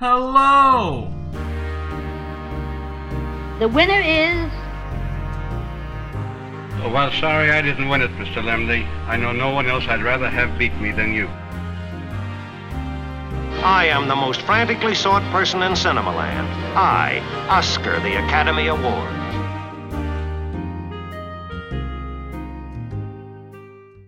Hello! The winner is. Oh, well, sorry I didn't win it, Mr. Lemley. I know no one else I'd rather have beat me than you. I am the most frantically sought person in Cinemaland. I, Oscar the Academy Award.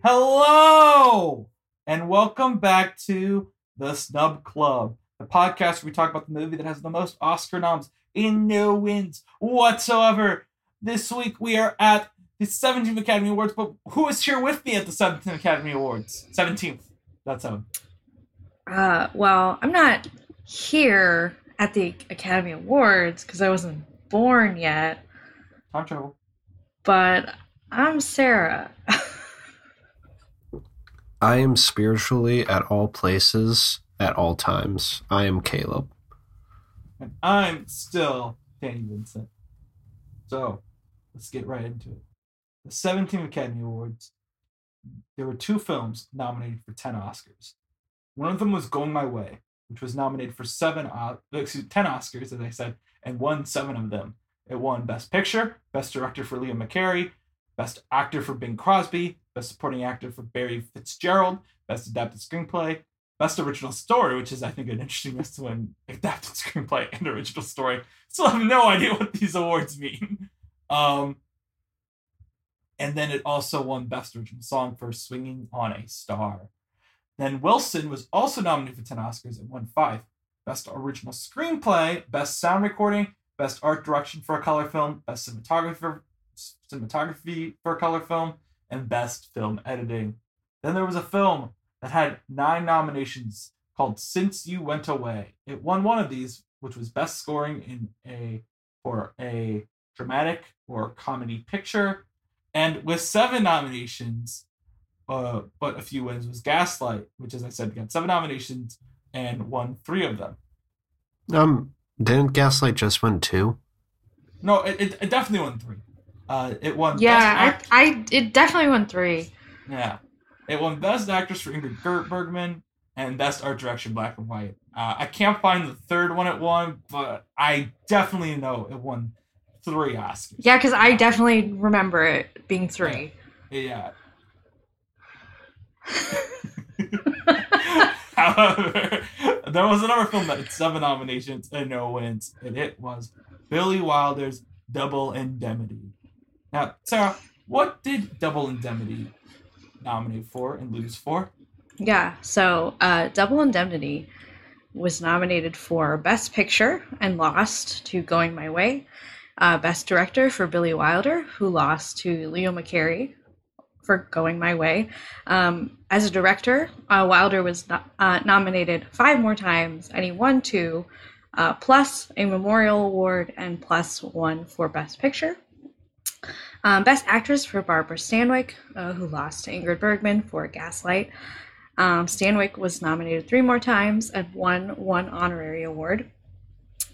Hello! And welcome back to The Snub Club, the podcast where we talk about the movie that has the most Oscar noms in no wins whatsoever. This week we are at the 17th Academy Awards, but who is here with me at the 17th Academy Awards? 17th. That's how. Uh, well, I'm not here at the Academy Awards because I wasn't born yet, Time travel. but I'm Sarah. I am spiritually at all places at all times. I am Caleb. And I'm still Danny Vincent. So, let's get right into it. The 17 Academy Awards, there were two films nominated for 10 Oscars. One of them was Going My Way, which was nominated for seven, O- excuse, 10 Oscars, as I said, and won seven of them. It won Best Picture, Best Director for Liam McCarey, Best Actor for Bing Crosby, Best Supporting Actor for Barry Fitzgerald, Best Adapted Screenplay, Best Original Story, which is, I think, an interesting list to win Adapted Screenplay and Original Story. Still have no idea what these awards mean. Um, and then it also won Best Original Song for Swinging on a Star. Then Wilson was also nominated for 10 Oscars and won five Best Original Screenplay, Best Sound Recording, Best Art Direction for a Color Film, Best Cinematography, cinematography for a color film, and Best Film Editing. Then there was a film that had nine nominations called Since You Went Away. It won one of these, which was Best Scoring in a for a dramatic or comedy picture. And with seven nominations, uh, but a few wins, was Gaslight, which, as I said, got seven nominations and won three of them. Um, didn't Gaslight just win two? No, it, it, it definitely won three. Uh, it won. Best yeah, Act- I, I, it definitely won three. Yeah. It won Best Actress for Ingrid Gert Bergman and Best Art Direction Black and White. Uh, I can't find the third one it won, but I definitely know it won three Oscars. Yeah, because I definitely remember it being three. Yeah. However, there was another film that had seven nominations and no wins, and it was Billy Wilder's Double Indemnity. Now, Sarah, what did Double Indemnity nominate for and lose for? Yeah, so uh, Double Indemnity was nominated for Best Picture and lost to Going My Way. Uh, Best Director for Billy Wilder, who lost to Leo McCarey for Going My Way. Um, as a director, uh, Wilder was no- uh, nominated five more times, and he won two, uh, plus a Memorial Award and plus one for Best Picture. Um, Best Actress for Barbara Stanwyck, uh, who lost to Ingrid Bergman for Gaslight. Um, Stanwyck was nominated three more times and won one honorary award.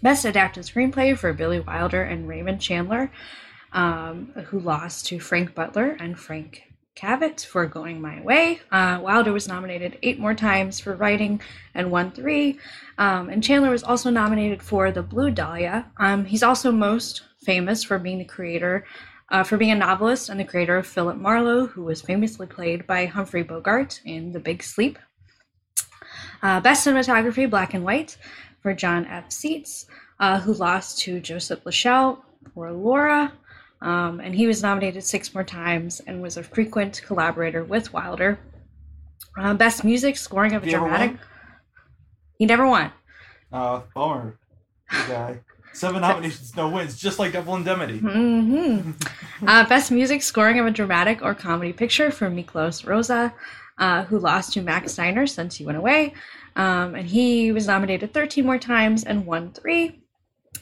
Best Adapted Screenplay for Billy Wilder and Raymond Chandler, um, who lost to Frank Butler and Frank Cavett for Going My Way. Uh, Wilder was nominated eight more times for writing and won three. Um, and Chandler was also nominated for The Blue Dahlia. Um, he's also most famous for being the creator uh, for being a novelist and the creator of Philip Marlowe, who was famously played by Humphrey Bogart in The Big Sleep. Uh, best cinematography, black and white, for John F. Seitz, uh, who lost to Joseph LaShelle for Laura. Um, and he was nominated six more times and was a frequent collaborator with Wilder. Uh, best music, scoring of a He dramatic. He never won. Uh, bummer. Good guy. Seven nominations, no wins, just like Double Indemnity. hmm uh, best music scoring of a dramatic or comedy picture for Miklós Rózsa, uh, who lost to Max Steiner since he went away. Um, and he was nominated 13 more times and won three.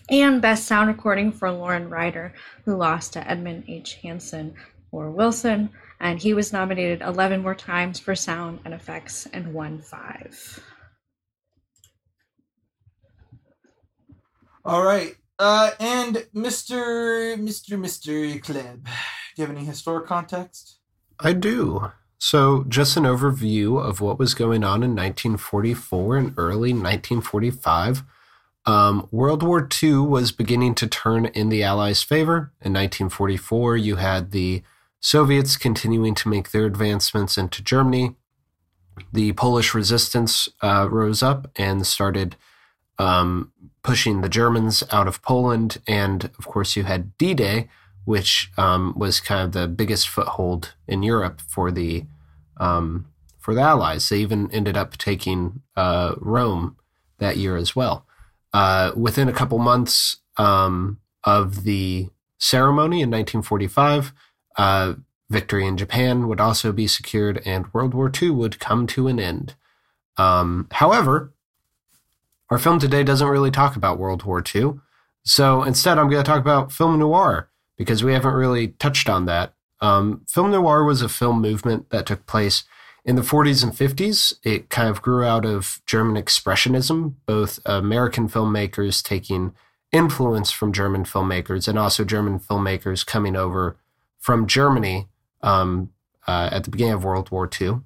And best sound recording for Loren Ryder, who lost to Edmund H. Hansen for Wilson. And he was nominated 11 more times for sound and effects and won five. All right. Uh, and Mr. Mr. Mr. Caleb, do you have any historic context? I do. So, just an overview of what was going on in 1944 and early 1945. Um, World War II was beginning to turn in the Allies' favor. In 1944, you had the Soviets continuing to make their advancements into Germany. The Polish resistance uh, rose up and started um, pushing the Germans out of Poland. And of course, you had D Day, which um, was kind of the biggest foothold in Europe for the um, for the Allies. They even ended up taking uh, Rome that year as well. Uh, within a couple months um, of the ceremony in 1945, uh, victory in Japan would also be secured, and World War II would come to an end. Um, however, our film today doesn't really talk about World War II. So instead, I'm going to talk about film noir because we haven't really touched on that. Um, film noir was a film movement that took place in the 40s and 50s. It kind of grew out of German expressionism, both American filmmakers taking influence from German filmmakers and also German filmmakers coming over from Germany um, uh, at the beginning of World War II.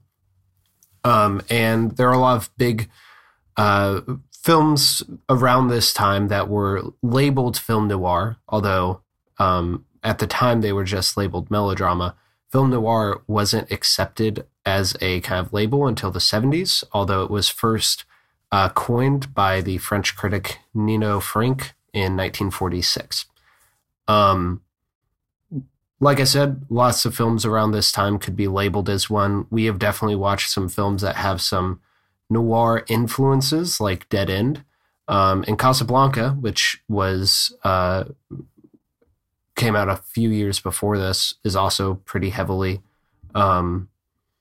Um, and there are a lot of big uh, films around this time that were labeled film noir, although um, at the time they were just labeled melodrama. Film noir wasn't accepted as a kind of label until the 70s, although it was first uh, coined by the French critic Nino Frank in 1946. Um, like I said, lots of films around this time could be labeled as one. We have definitely watched some films that have some noir influences, like Dead End. Um, and Casablanca, which was uh, came out a few years before this, is also pretty heavily um,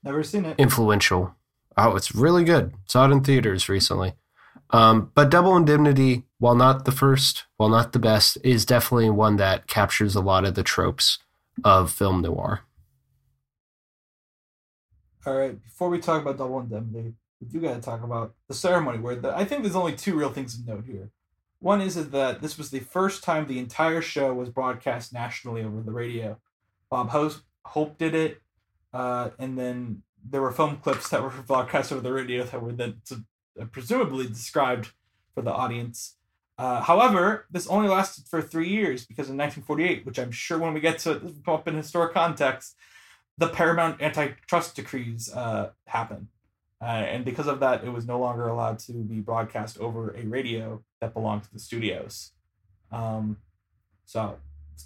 Never seen it. influential. Oh, it's really good. Saw it in theaters recently. Um, but Double Indemnity, while not the first, while not the best, is definitely one that captures a lot of the tropes of film noir. All right. Before we talk about Double Indemnity, do got to talk about the ceremony. Where the, I think there's only two real things to note here. One is that this was the first time the entire show was broadcast nationally over the radio. Bob Hope, Hope did it, uh, and then there were film clips that were broadcast over the radio that were then uh, presumably described for the audience. Uh, however, this only lasted for three years because in 1948, which I'm sure when we get to it, up in historic context, the Paramount antitrust decrees uh, happened. Uh, and because of that, it was no longer allowed to be broadcast over a radio that belonged to the studios. Um, so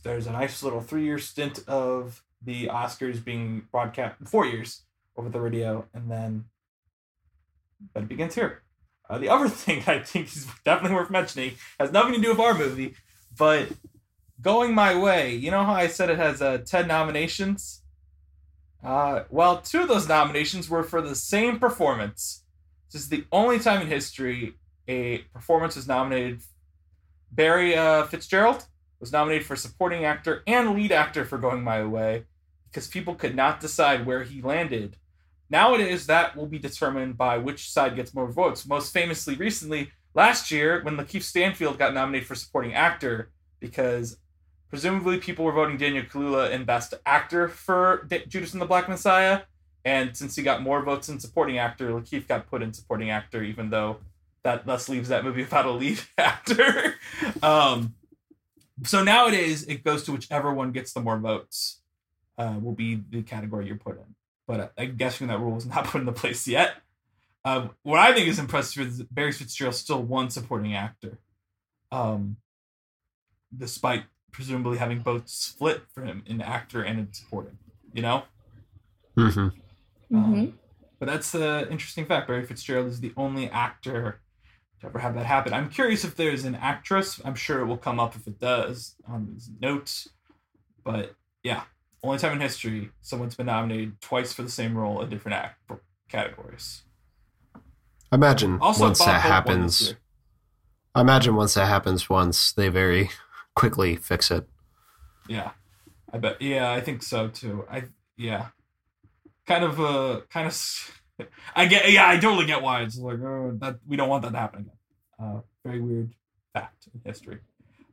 there's a nice little three year stint of the Oscars being broadcast, four years over the radio, and then but it begins here. Uh, the other thing I think is definitely worth mentioning has nothing to do with our movie, but Going My Way, you know how I said it has uh, 10 nominations? Uh, well, two of those nominations were for the same performance. This is the only time in history a performance was nominated. Barry uh, Fitzgerald was nominated for supporting actor and lead actor for Going My Way because people could not decide where he landed. Nowadays, that will be determined by which side gets more votes. Most famously, recently, last year, when Lakeith Stanfield got nominated for supporting actor because presumably people were voting Daniel Kaluuya in Best Actor for D- Judas and the Black Messiah. And since he got more votes in supporting actor, Lakeith got put in supporting actor, even though that thus leaves that movie without a lead actor. um, so nowadays, it goes to whichever one gets the more votes, uh, will be the category you're put in. But uh, I'm guessing that rule is not put into place yet. Um, what I think is impressive is Barry Fitzgerald still won supporting actor, um, despite presumably having both split for him in actor and in supporting. You know. Mm-hmm. Mm-hmm. Um, but that's an interesting fact. Barry Fitzgerald is the only actor to ever have that happen. I'm curious if there's an actress. I'm sure it will come up if it does on these notes. But yeah, only time in history someone's been nominated twice for the same role in different act categories. Imagine Also, once Bob that Hope happens. I imagine once that happens, once they very quickly fix it. Yeah, I bet. Yeah, I think so too. I yeah, kind of uh, kind of. I get. Yeah, I totally get why it's like oh, that. We don't want that to happen again. Uh, very weird fact in history.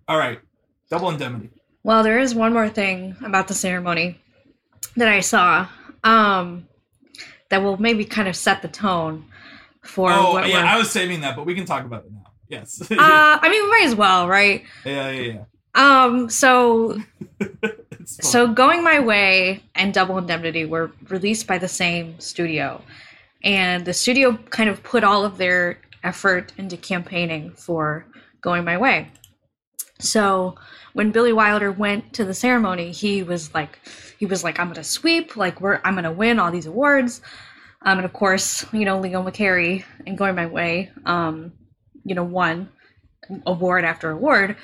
All right, double indemnity. Well, there is one more thing about the ceremony that I saw um, that will maybe kind of set the tone for oh what yeah, we're. I was saving that, but we can talk about it now. Yes. Uh, I mean, we might as well, right? yeah, yeah, yeah. Um, so So Going My Way and Double Indemnity were released by the same studio. And the studio kind of put all of their effort into campaigning for Going My Way. So when Billy Wilder went to the ceremony, he was like he was like, I'm gonna sweep, like we're I'm gonna win all these awards. Um, and of course, you know, Leo McCarey and Going My Way, um, you know, won award after award.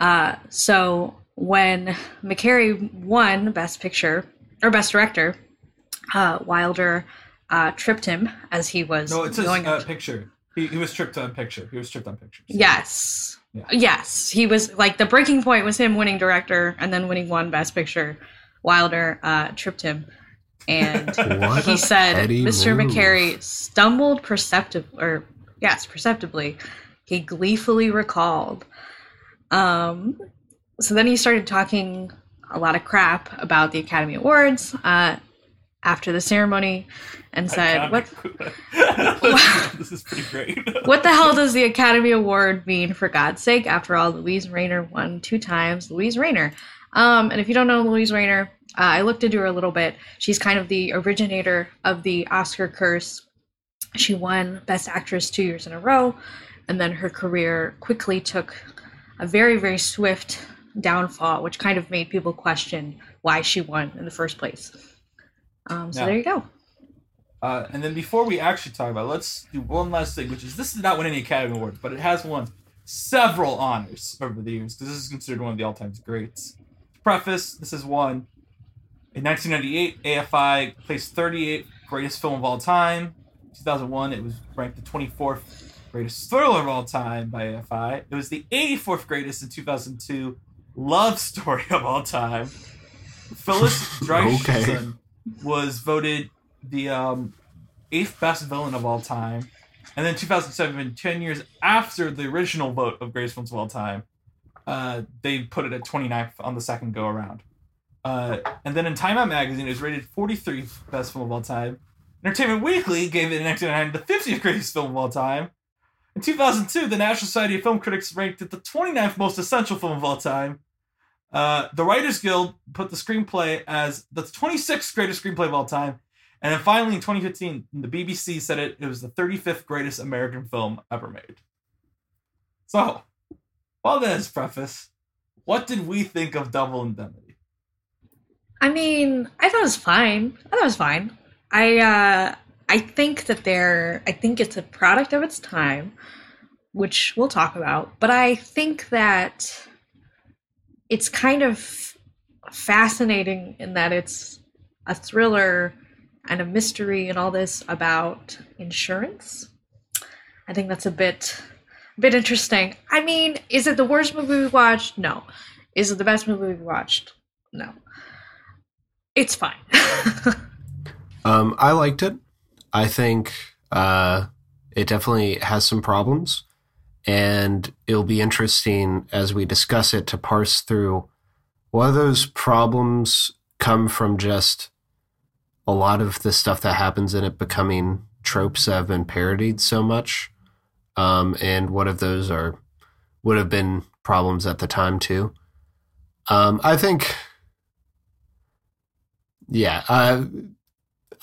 Uh, so when McCarey won Best Picture or Best Director, uh, Wilder uh, tripped him as he was no, it's says going. uh, picture. He, he was tripped on picture. He was tripped on pictures. yes, Yeah. yes, he was like the breaking point was him winning Director and then winning one Best Picture. Wilder uh, tripped him, and he said Mr. move. McCarey stumbled perceptibly, or yes, perceptibly. He gleefully recalled. Um, so then he started talking a lot of crap about the Academy Awards uh, after the ceremony, and said, "What this is pretty great. what the hell does the Academy Award mean, for God's sake? After all, Louise Rainer won two times. Louise Rainer. Um, and if you don't know Louise Rainer, uh, I looked into her a little bit. She's kind of the originator of the Oscar curse. She won Best Actress two years in a row, and then her career quickly took a very, very swift downfall, which kind of made people question why she won in the first place. Um, so Yeah. there you go. Uh, and then before we actually talk about, it, let's do one last thing, which is this did not win any Academy Awards, but it has won several honors over the years because this is considered one of the all-time greats. Preface: This is one in 1998. AFI placed 38 greatest film of all time. 2001, it was ranked the 24th greatest thriller of all time by AFI. It was the 84th greatest in 2002 love story of all time. Phyllis Dreischman was voted the um, eighth best villain of all time. And then 2007, 10 years after the original vote of greatest films of all time, uh, they put it at 29th on the second go around. Uh, and then in Time Out magazine, it was rated 43th best film of all time. Entertainment Weekly gave it an in 1999 the 50th greatest film of all time. In 2002, the National Society of Film Critics ranked it the 29th most essential film of all time. Uh, the Writers Guild put the screenplay as the 26th greatest screenplay of all time. And then finally in 2015, the BBC said it, it was the 35th greatest American film ever made. So, while that is preface, what did we think of Double Indemnity? I mean, I thought it was fine. I thought it was fine. I uh I think that they're I think it's a product of its time, which we'll talk about, but I think that it's kind of fascinating in that it's a thriller and a mystery and all this about insurance. I think that's a bit a bit interesting. I mean, is it the worst movie we watched? No. Is it the best movie we watched? No. It's fine. Um, I liked it. I think uh, it definitely has some problems, and it'll be interesting as we discuss it to parse through whether those problems come from just a lot of the stuff that happens in it becoming tropes that have been parodied so much, um, and what of those are would have been problems at the time too. Um, I think, yeah, uh,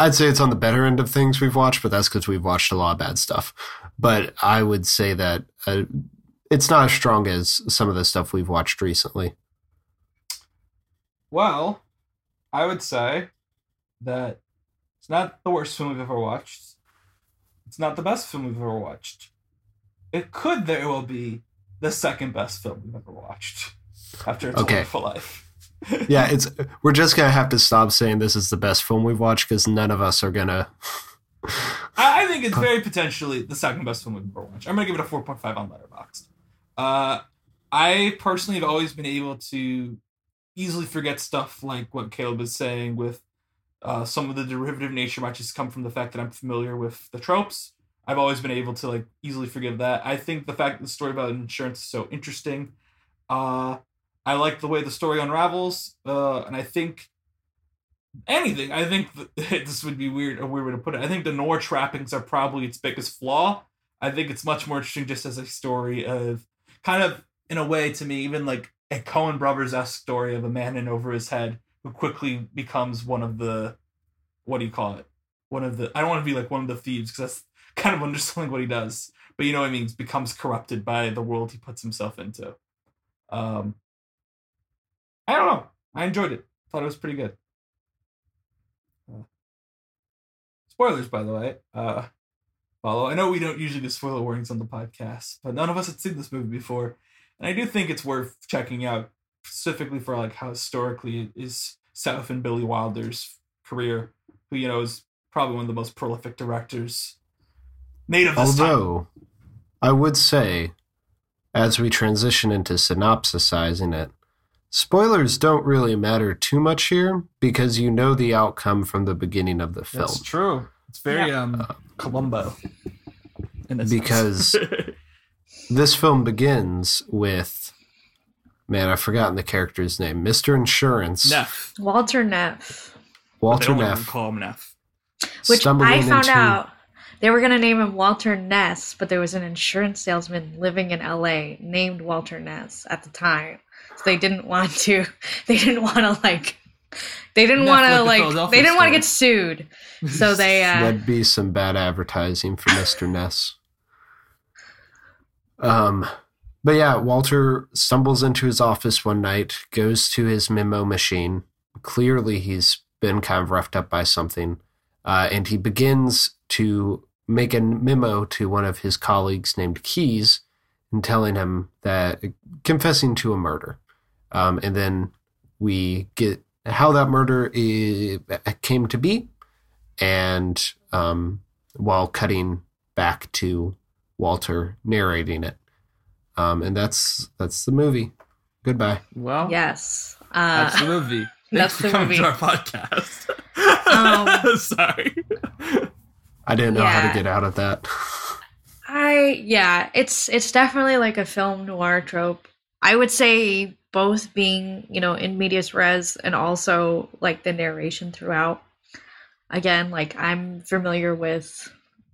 I'd say it's on the better end of things we've watched, but that's because we've watched a lot of bad stuff. But I would say that uh, it's not as strong as some of the stuff we've watched recently. Well, I would say that it's not the worst film we've ever watched. It's not the best film we've ever watched. It could very well be the second best film we've ever watched after It's Okay. a Wonderful Life. Yeah, it's we're just gonna have to stop saying this is the best film we've watched because none of us are gonna. I, I think it's very potentially the second best film we've ever watched. I'm gonna give it a 4.5 on Letterboxd. Uh, I personally have always been able to easily forget stuff like what Caleb is saying with uh, some of the derivative nature might just come from the fact that I'm familiar with the tropes. I've always been able to like easily forgive that. I think the fact that the story about insurance is so interesting. Uh, I like the way the story unravels, uh, and I think anything. I think this would be weird a weird way to put it. I think the noir trappings are probably its biggest flaw. I think it's much more interesting just as a story of kind of in a way to me, even like a Coen Brothers esque story of a man in over his head who quickly becomes one of the what do you call it? One of the I don't want to be like one of the thieves because that's kind of underselling what he does, but you know what I mean. Becomes corrupted by the world he puts himself into. Um, I don't know. I enjoyed it. Thought it was pretty good. Uh, spoilers, by the way. Uh, follow. I know we don't usually do spoiler warnings on the podcast, but none of us had seen this movie before, and I do think it's worth checking out specifically for like how historically it is set within Billy Wilder's career, who you know is probably one of the most prolific directors made of this time. Although, I would say, as we transition into synopsisizing it, spoilers don't really matter too much here because you know the outcome from the beginning of the film. That's true. It's very um Columbo. In a sense. Because- This film begins with, man, I've forgotten the character's name, Mr. Insurance, Neff. Walter Neff, Walter They Neff, call him Neff. which I found into- out they were going to name him Walter Ness, but there was an insurance salesman living in LA named Walter Ness at the time. So they didn't want to they didn't want to like they didn't want to like like they didn't want to get sued. So they uh That'd be some bad advertising for Mr. Ness. Um, but yeah, Walter stumbles into his office one night, goes to his memo machine. Clearly, he's been kind of roughed up by something, uh, and he begins to make a memo to one of his colleagues named Keys, and telling him that confessing to a murder. Um, and then we get how that murder i came to be, and um, while cutting back to Walter narrating it, um, and that's that's the movie. Goodbye. Well, yes. Uh that's the movie. that's for the coming movie. to our podcast. Um, Sorry. I didn't know how to get out of that. I yeah, it's it's definitely like a film noir trope. I would say both being, you know, in medias res and also like the narration throughout. Again, like I'm familiar with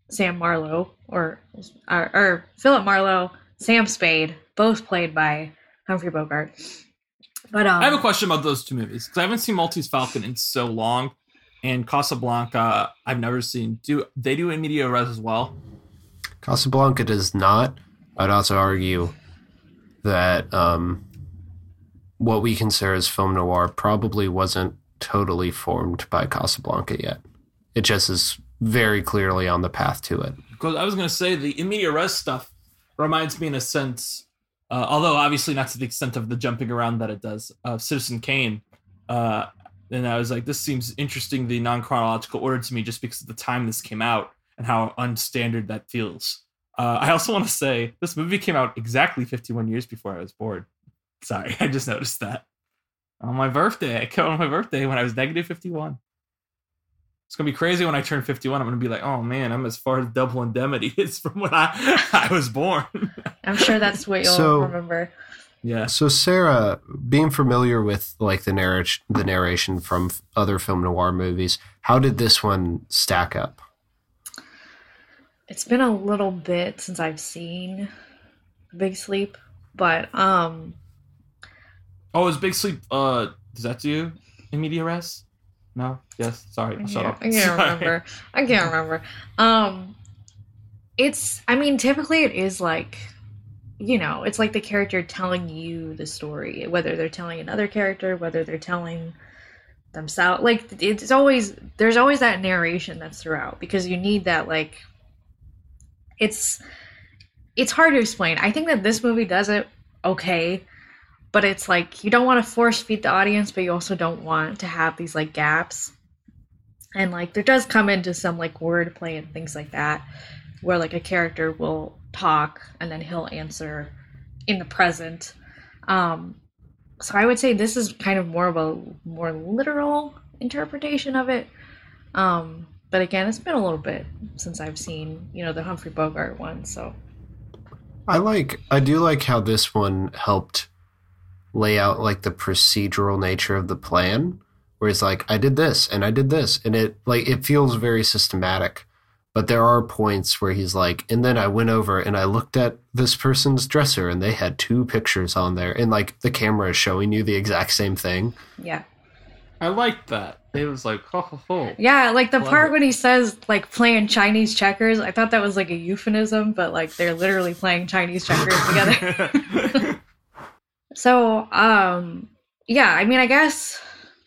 Sam Marlowe or or, or Philip Marlowe, Sam Spade, both played by Humphrey Bogart. But um I have a question about those two movies because I haven't seen Maltese Falcon in so long, and Casablanca I've never seen. Do they do in media res as well? Casablanca does not. I'd also argue that um, what we consider as film noir probably wasn't totally formed by Casablanca yet. It just is very clearly on the path to it. Because I was gonna say the immediate media res stuff reminds me in a sense, uh, although obviously not to the extent of the jumping around that it does, of Citizen Kane. Uh, and I was like, this seems interesting, the non chronological order to me, just because of the time this came out and how unstandard that feels. Uh, I also want to say this movie came out exactly 51 years before I was born. Sorry, I just noticed that on my birthday. I came on my birthday when I was negative 51. It's gonna be crazy when I turn 51. I'm gonna be like, oh man, I'm as far as double indemnity is from when I I was born. I'm sure that's what you'll So- remember. yeah. So Sarah, being familiar with like the narration, the narration from other film noir movies, how did this one stack up? It's been a little bit since I've seen Big Sleep, but um Oh, is Big Sleep? Uh, does that do in media res? No. Yes. Sorry. I Shut up. I can't Sorry. remember. I can't remember. Um, it's. I mean, typically it is like, you know, it's like the character telling you the story, whether they're telling another character, whether they're telling themselves. Like it's always there's always that narration that's throughout because you need that like. It's, it's hard to explain. I think that this movie does it okay but it's like you don't want to force feed the audience but you also don't want to have these like gaps. And like there does come into some like wordplay and things like that where like a character will talk and then he'll answer in the present. Um so i would say this is kind of more of a more literal interpretation of it. Um but again it's been a little bit since i've seen you know the humphrey bogart one so. I like I do like how this one helped lay out like the procedural nature of the plan where it's like I did this and I did this and it like it feels very systematic But there are points where he's like, and then I went over and I looked at this person's dresser and they had two pictures on there. And like the camera is showing you the exact same thing. Yeah. I liked that. It was like, ho ho ho. Yeah, like the Love part it. when he says like playing Chinese checkers, I thought that was like a euphemism, but like they're literally playing Chinese checkers together. so, um yeah, I mean, I guess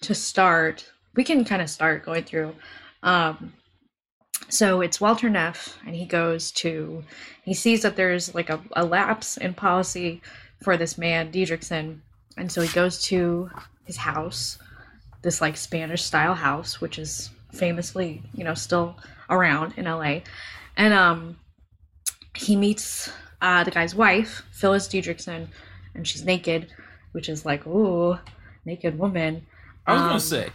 to start, we can kind of start going through um so it's Walter Neff and he goes to he sees that there's like a, a lapse in policy for this man, Dietrichson, and so he goes to his house this like Spanish style house, which is famously, you know, still around in LA. And um he meets uh the guy's wife, Phyllis Dietrichson, and she's naked, which is like, ooh, naked woman. I was Um, gonna say,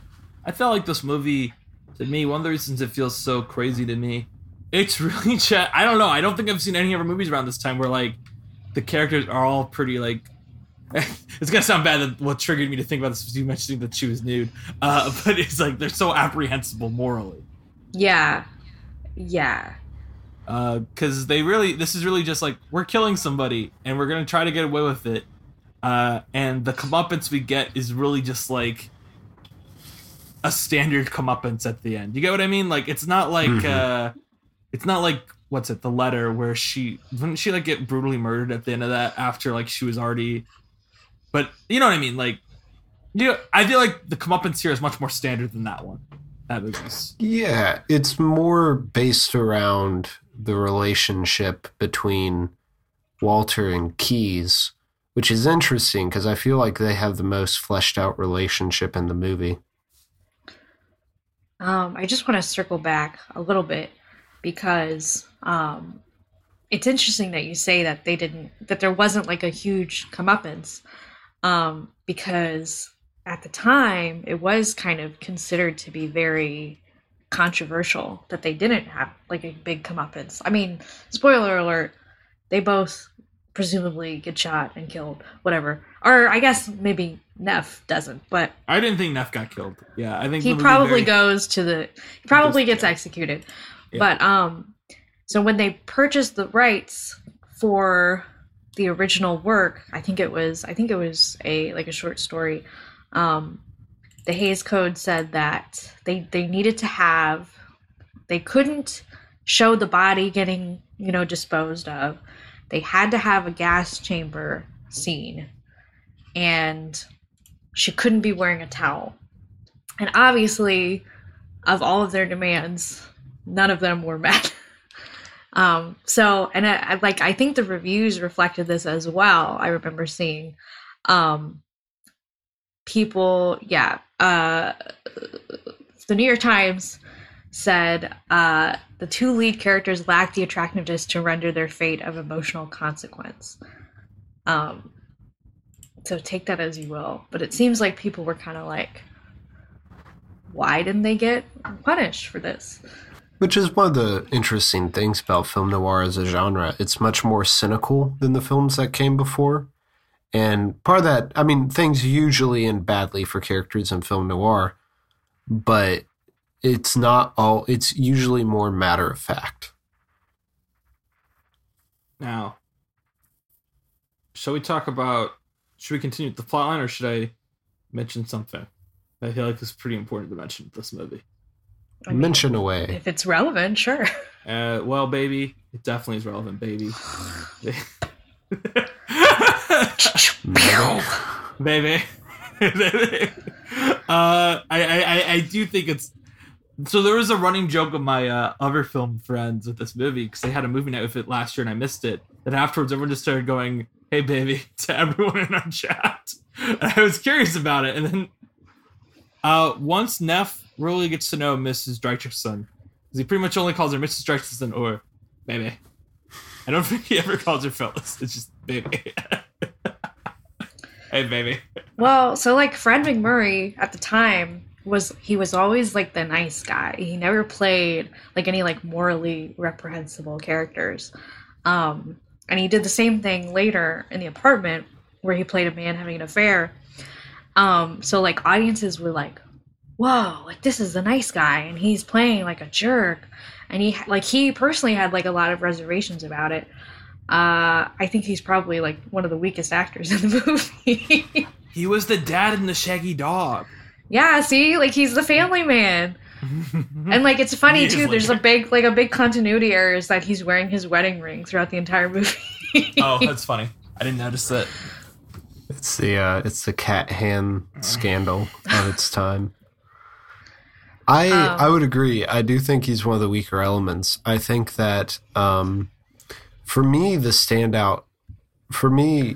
I felt like this movie, to me, one of the reasons it feels so crazy to me, it's really. Ch- I don't know. I don't think I've seen any other movies around this time where like the characters are all pretty like. it's gonna sound bad that what triggered me to think about this was you mentioning that she was nude, uh, but it's like they're so apprehensible morally. Yeah. Yeah. Because they really this is really just like we're killing somebody and we're gonna try to get away with it. Uh, and the comeuppance we get is really just like a standard comeuppance at the end. You get what i mean? Like it's not like Mhm. uh it's not like what's it the letter where she didn't she like get brutally murdered at the end of that after like she was already but you know what i mean? Like you know, i feel like the comeuppance here is much more standard than that one that movie's. Yeah, it's more based around the relationship between Walter and Keys, which is interesting because I feel like they have the most fleshed out relationship in the movie. Um, I just want to circle back a little bit because um, it's interesting that you say that they didn't, that there wasn't like a huge comeuppance, um, because at the time it was kind of considered to be very controversial that they didn't have like a big comeuppance. I mean, spoiler alert, they both presumably get shot and killed, whatever. Or I guess maybe Neff doesn't, but i didn't think neff got killed yeah i think he probably very- goes to the he probably goes- gets executed Yeah. but um so when they purchased the rights for the original work i think it was i think it was a like a short story um the hays code said that they they needed to have they couldn't show the body getting you know disposed of they had to have a gas chamber scene and she couldn't be wearing a towel and obviously, of all of their demands, none of them were met. um, so, and I, I like I think the reviews reflected this as well. I remember seeing um, people, yeah, uh, the New York Times said uh, the two lead characters lack the attractiveness to render their fate of emotional consequence. Um, so take that as you will, but it seems like people were kind of like, why didn't they get punished for this? Which is one of the interesting things about film noir as a genre. It's much more cynical than the films that came before. And part of that, I mean, things usually end badly for characters in film noir, but it's not all, it's usually more matter of fact. Now, shall we talk about? Should we continue with the plotline, or should I mention something? I feel like it's pretty important to mention this movie. I mean, Mention away. if it's relevant, sure. Uh, well, baby, it definitely is relevant, baby. baby. uh, I, I, I- do think it's so. There was a running joke of my uh, other film friends with this movie because they had a movie night with it last year and I missed it. Then afterwards, everyone just started going, "Hey, baby," to everyone in our chat. And I was curious about it, and then uh, once Neff really gets to know Mrs. Dreicherson, because he pretty much only calls her Mrs. Dreicherson or baby. I don't think he ever calls her Phyllis. It's just baby. Hey, baby. Well, so like Fred MacMurray at the time was he was always like the nice guy. He never played like any like morally reprehensible characters. Um and he did the same thing later in the apartment where he played a man having an affair. Um so like audiences were like, "Whoa, like this is the nice guy and he's playing like a jerk." and he like he personally had like a lot of reservations about it. Uh, I think he's probably like one of the weakest actors in the movie. He was the dad in the Shaggy Dog. yeah, see, like he's the family man. And like it's funny He is too. There's a big like a big continuity error is that he's wearing his wedding ring throughout the entire movie. oh, that's funny. I didn't notice that. It's the uh, it's the cat hand scandal of its time. I Um, I would agree. I do think he's one of the weaker elements. I think that um, for me the standout for me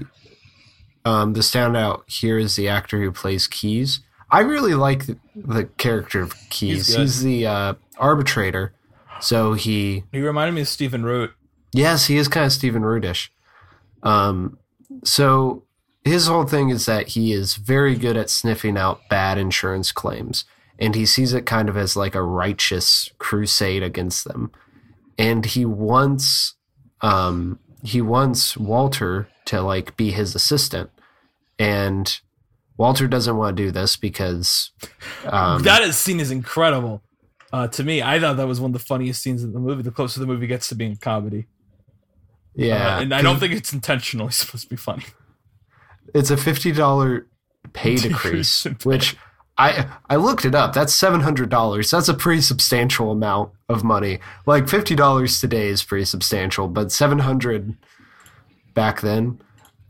um, the standout here is the actor who plays Keys. I really like the, the character of Keys. He's He's, the uh, arbitrator. So he He reminded me of Stephen Root. Yes, he is kind of Stephen Rudish. Um, so his whole thing is that he is very good at sniffing out bad insurance claims, and he sees it kind of as like a righteous crusade against them. And he wants, um, he wants Walter to like be his assistant, and Walter doesn't want to do this because um, that is, scene is incredible. Uh, to me, I thought that was one of the funniest scenes in the movie. The closer the movie gets to being a comedy, yeah, Uh, and I don't think it's intentionally supposed to be funny. it's a fifty dollar pay Decrease decrease, which I I looked it up. That's seven hundred dollars. That's a pretty substantial amount of money. Like fifty dollars today is pretty substantial, but seven hundred back then.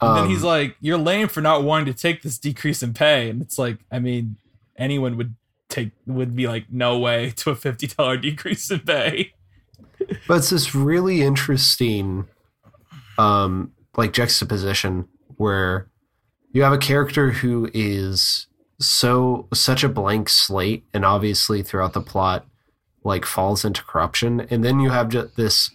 And Um, then he's like, "You're lame for not wanting to take this decrease in pay," and it's like, I mean, anyone would take would be like, "No way" to a fifty dollar decrease in pay. but it's this really interesting, um, like juxtaposition where you have a character who is so such a blank slate, and obviously throughout the plot, like falls into corruption, and then you have just this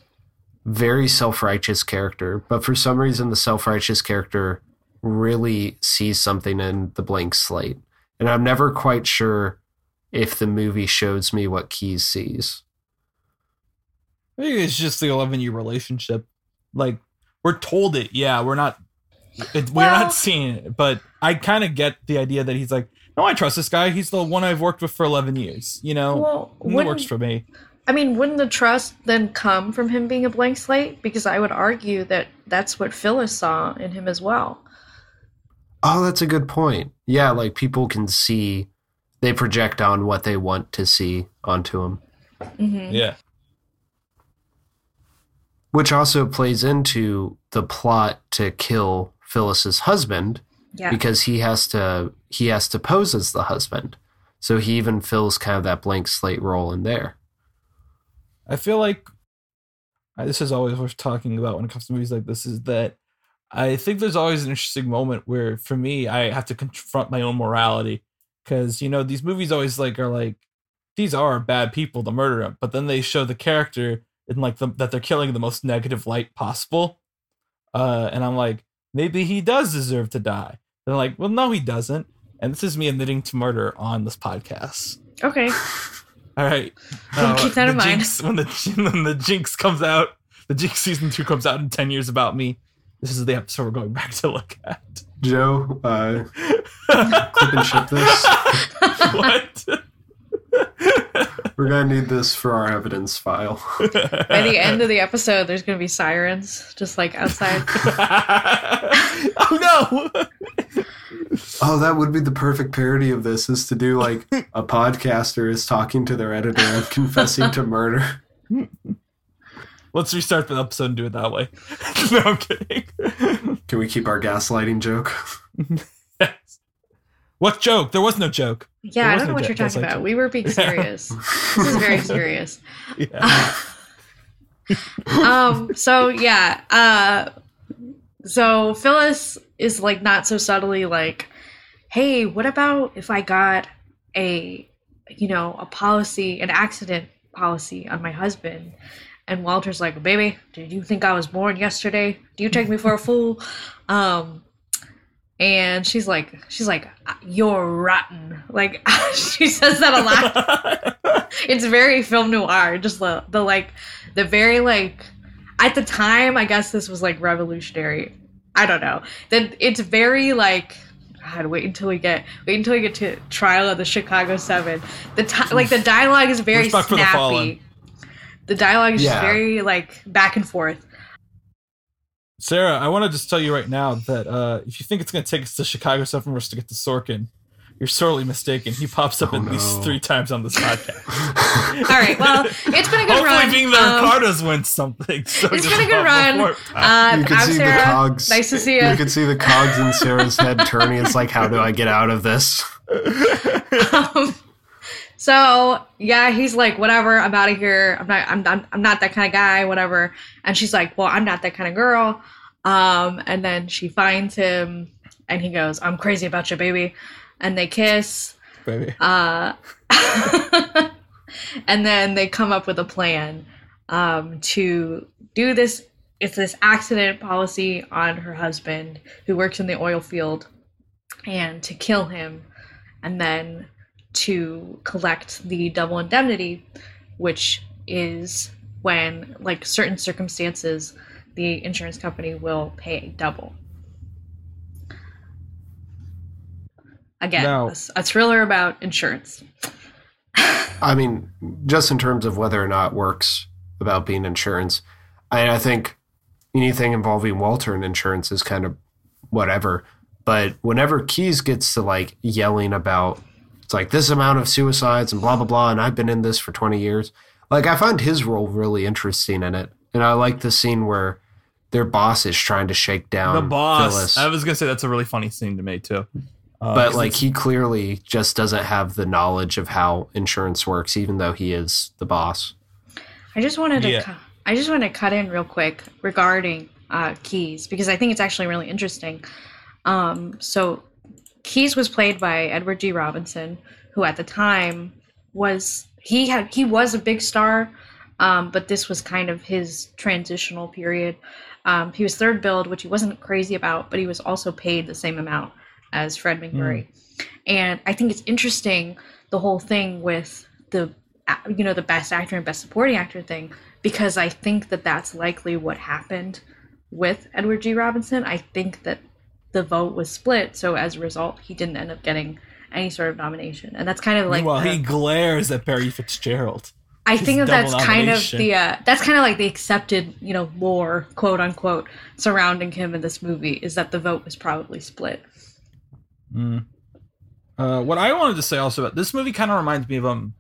very self-righteous character, but for some reason the self-righteous character really sees something in the blank slate, and I'm never quite sure if the movie shows me what Keys sees. It's just the eleven year relationship. Like we're told it, yeah, we're not. It, we're Well- not seeing it, but I kind of get the idea that he's like, no, I trust this guy. He's the one I've worked with for eleven years. You know, well, And it works for me. I mean, wouldn't the trust then come from him being a blank slate? Because I would argue that that's what Phyllis saw in him as well. Oh, that's a good point. Yeah, like people can see, they project on what they want to see onto them, hmm Yeah, which also plays into the plot to kill Phyllis's husband Yeah. because he has to he has to pose as the husband. So he even fills kind of that blank slate role in there. I feel like I- this is always worth talking about when it comes to movies like this. Is that I think there's always an interesting moment where, for me, I have to confront my own morality because you know these movies always like are like these are bad people to murder them, but then they show the character in like the, that they're killing in the most negative light possible, uh, and I'm like maybe he does deserve to die. They're like, well, no, he doesn't, and this is me admitting to murder on this podcast. Okay. All right. We'll keep that in mind. Jinx, when the when the Jinx comes out, the Jinx season two comes out in ten years about me. This is the episode we're going back to look at. Joe, uh, clip and ship this. what? We're gonna need this for our evidence file. By the end of the episode, there's going to be sirens just like outside. oh no! Oh, that would be the perfect parody of this: is to do like a podcaster is talking to their editor and confessing to murder. Let's restart the episode and do it that way. no, I'm kidding. Can we keep our gaslighting joke? What joke? There was no joke. Yeah, I don't know no what jet- you're talking that's like- about. We were being serious. this is very serious. Yeah. um so yeah uh so phyllis is like not so subtly like hey what about if i got a you know a policy an accident policy on my husband and walter's like baby did you think i was born yesterday do you take me for a fool um and she's like she's like you're rotten. Like she says that a lot. It's very film noir. Just the, the like the very like at the time i guess this was like revolutionary. I don't know. Then it's very like god wait until we get wait until we get to trial of the chicago seven. The ti like the dialogue is very Respect for the snappy. The dialogue is just Yeah. very like back and forth. Sarah, I want to just tell you right now that uh, if you think it's going to take us to Chicago Seven for us to get to Sorkin, you're sorely mistaken. He pops up Oh, at least three times on this podcast. All right, well, it's been a good Hopefully, run. being the Um, Ricardos wins something. So it's just been a good run. Uh, you can I'm see Sarah. the cogs. Nice to see You you. can see the cogs in Sarah's head turning. It's like, how do I get out of this? Um, so yeah, he's like, whatever, I'm out of here. I'm not, I'm, I'm, I'm not that kind of guy, whatever. And she's like, well, I'm not that kind of girl. Um, and then she finds him, and he goes, I'm crazy about you, baby. And they kiss. Baby. Uh, and then they come up with a plan um, to do this. It's this accident policy on her husband, who works in the oil field, and to kill him, and then to collect the double indemnity, which is when, like certain circumstances, the insurance company will pay double. Again, Now- a s- a thriller about insurance. I mean, just in terms of whether or not it works about being insurance, I, I think anything involving Walter and insurance is kind of whatever. But whenever Keyes gets to like yelling about it's like this amount of suicides and blah blah blah, and I've been in this for twenty years, like I find his role really interesting in it, and I like the scene where their boss is trying to shake down the boss. Phyllis. I was gonna say that's a really funny scene to me too. Uh, but 'cause like he clearly just doesn't have the knowledge of how insurance works, even though he is the boss. I just wanted to Yeah. cu- I just want to cut in real quick regarding uh, Keyes because I think it's actually really interesting. Um, so Keyes was played by Edward G. Robinson, who at the time was he had he was a big star, um, but this was kind of his transitional period. Um, he was third billed, which he wasn't crazy about, but he was also paid the same amount as Fred MacMurray. And I think it's interesting the whole thing with the you know the best actor and best supporting actor thing because I think that that's likely what happened with Edward G. Robinson. I think that the vote was split, so as a result, he didn't end up getting any sort of nomination, and that's kind of like well, he glares at Barry Fitzgerald. I think that that's kind of the uh, that's kind of like the accepted you know lore quote unquote surrounding him in this movie is that the vote was probably split. Mm. Uh, what I wanted to say also about this movie kind of reminds me of um.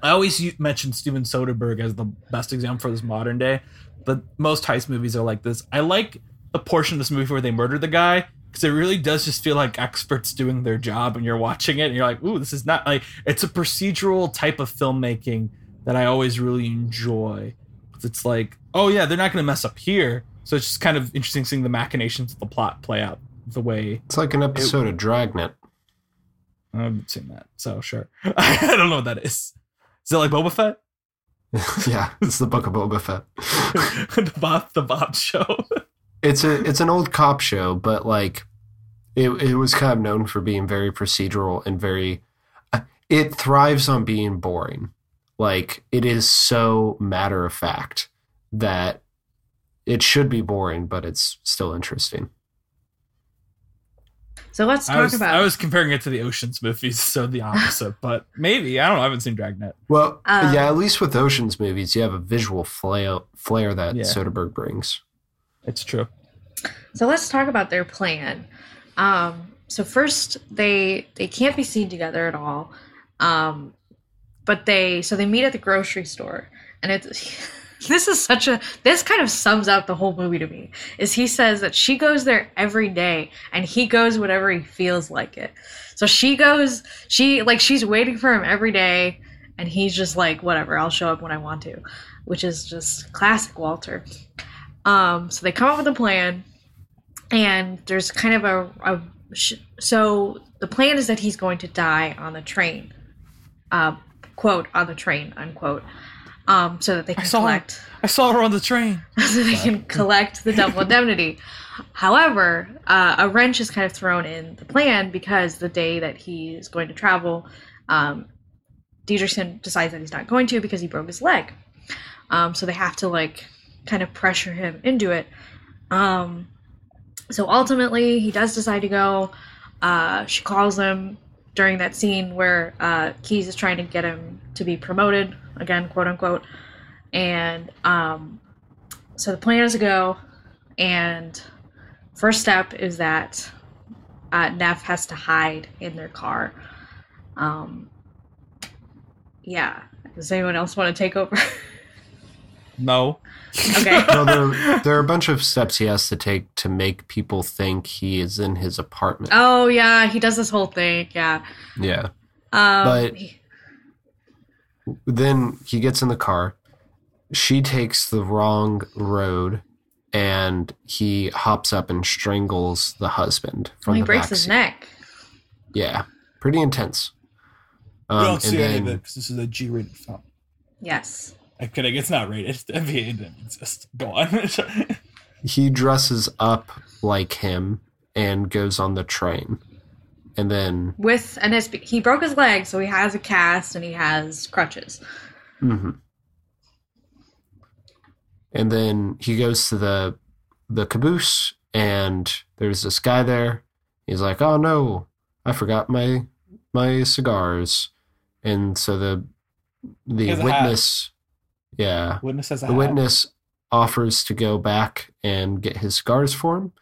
I always mention Steven Soderbergh as the best example for this modern day, but most heist movies are like this. I like the portion of this movie where they murder the guy because it really does just feel like experts doing their job, and you're watching it and you're like, "Ooh, this is not like it's a procedural type of filmmaking that I always really enjoy." It's like, oh yeah, they're not going to mess up here, so it's just kind of interesting seeing the machinations of the plot play out the way It's like an episode of Dragnet. I haven't seen that, so sure. I don't know what that is. Is it like Boba Fett? yeah, it's the Book of Boba Fett. the Bob the Bob show. It's a it's an old cop show, but like it it was kind of known for being very procedural and very uh, it thrives on being boring. Like it is so matter of fact that it should be boring, but it's still interesting. So let's I talk was, about I was comparing it to the Ocean's movies, so the opposite. but maybe I don't know. I haven't seen Dragnet. Well, Um, yeah, at least with Ocean's movies, you have a visual flair flair that Yeah. Soderbergh brings. It's true. So let's talk about their plan. Um, so first, they they can't be seen together at all, um, but they so they meet at the grocery store, and it's this is such a this kind of sums up the whole movie to me. Is he says that she goes there every day, and he goes whenever he feels like it. So she goes, she like she's waiting for him every day, and he's just like, whatever, I'll show up when I want to, which is just classic Walter. Um, so they come up with a plan, and there's kind of a, a sh- so the plan is that he's going to die on the train, uh, quote on the train unquote, um, so that they can saw him. collect I saw her on the train. so they can collect the double indemnity. However, uh, a wrench is kind of thrown in the plan because the day that he is going to travel, um, Dietrichson decides that he's not going to because he broke his leg. Um, so they have to like kind of pressure him into it. Um, so ultimately, he does decide to go. Uh, she calls him during that scene where uh, Keyes is trying to get him to be promoted again, quote unquote. And um, so the plan is to go, and first step is that uh, Neff has to hide in their car. Um, yeah. Does anyone else want to take over? No. okay. No, there, there are a bunch of steps he has to take to make people think he is in his apartment. Oh yeah, he does this whole thing. Yeah. Yeah. Um, But- Then he gets in the car. She takes the wrong road, and he hops up and strangles the husband from he the breaks back his neck. Yeah, pretty intense. We Um, don't and see any of it because this is a G-rated film. Yes. I'm kidding. It's not rated. The NBA didn't exist. Go on. he dresses up like him and goes on the train. And then With and his he broke his leg, so he has a cast and he has crutches. mhm. And then he goes to the the caboose and there's this guy there. He's like, "Oh no, I forgot my my cigars." And so the the has hat. witness yeah, Witness has a the hat. witness offers to go back and get his cigars for him.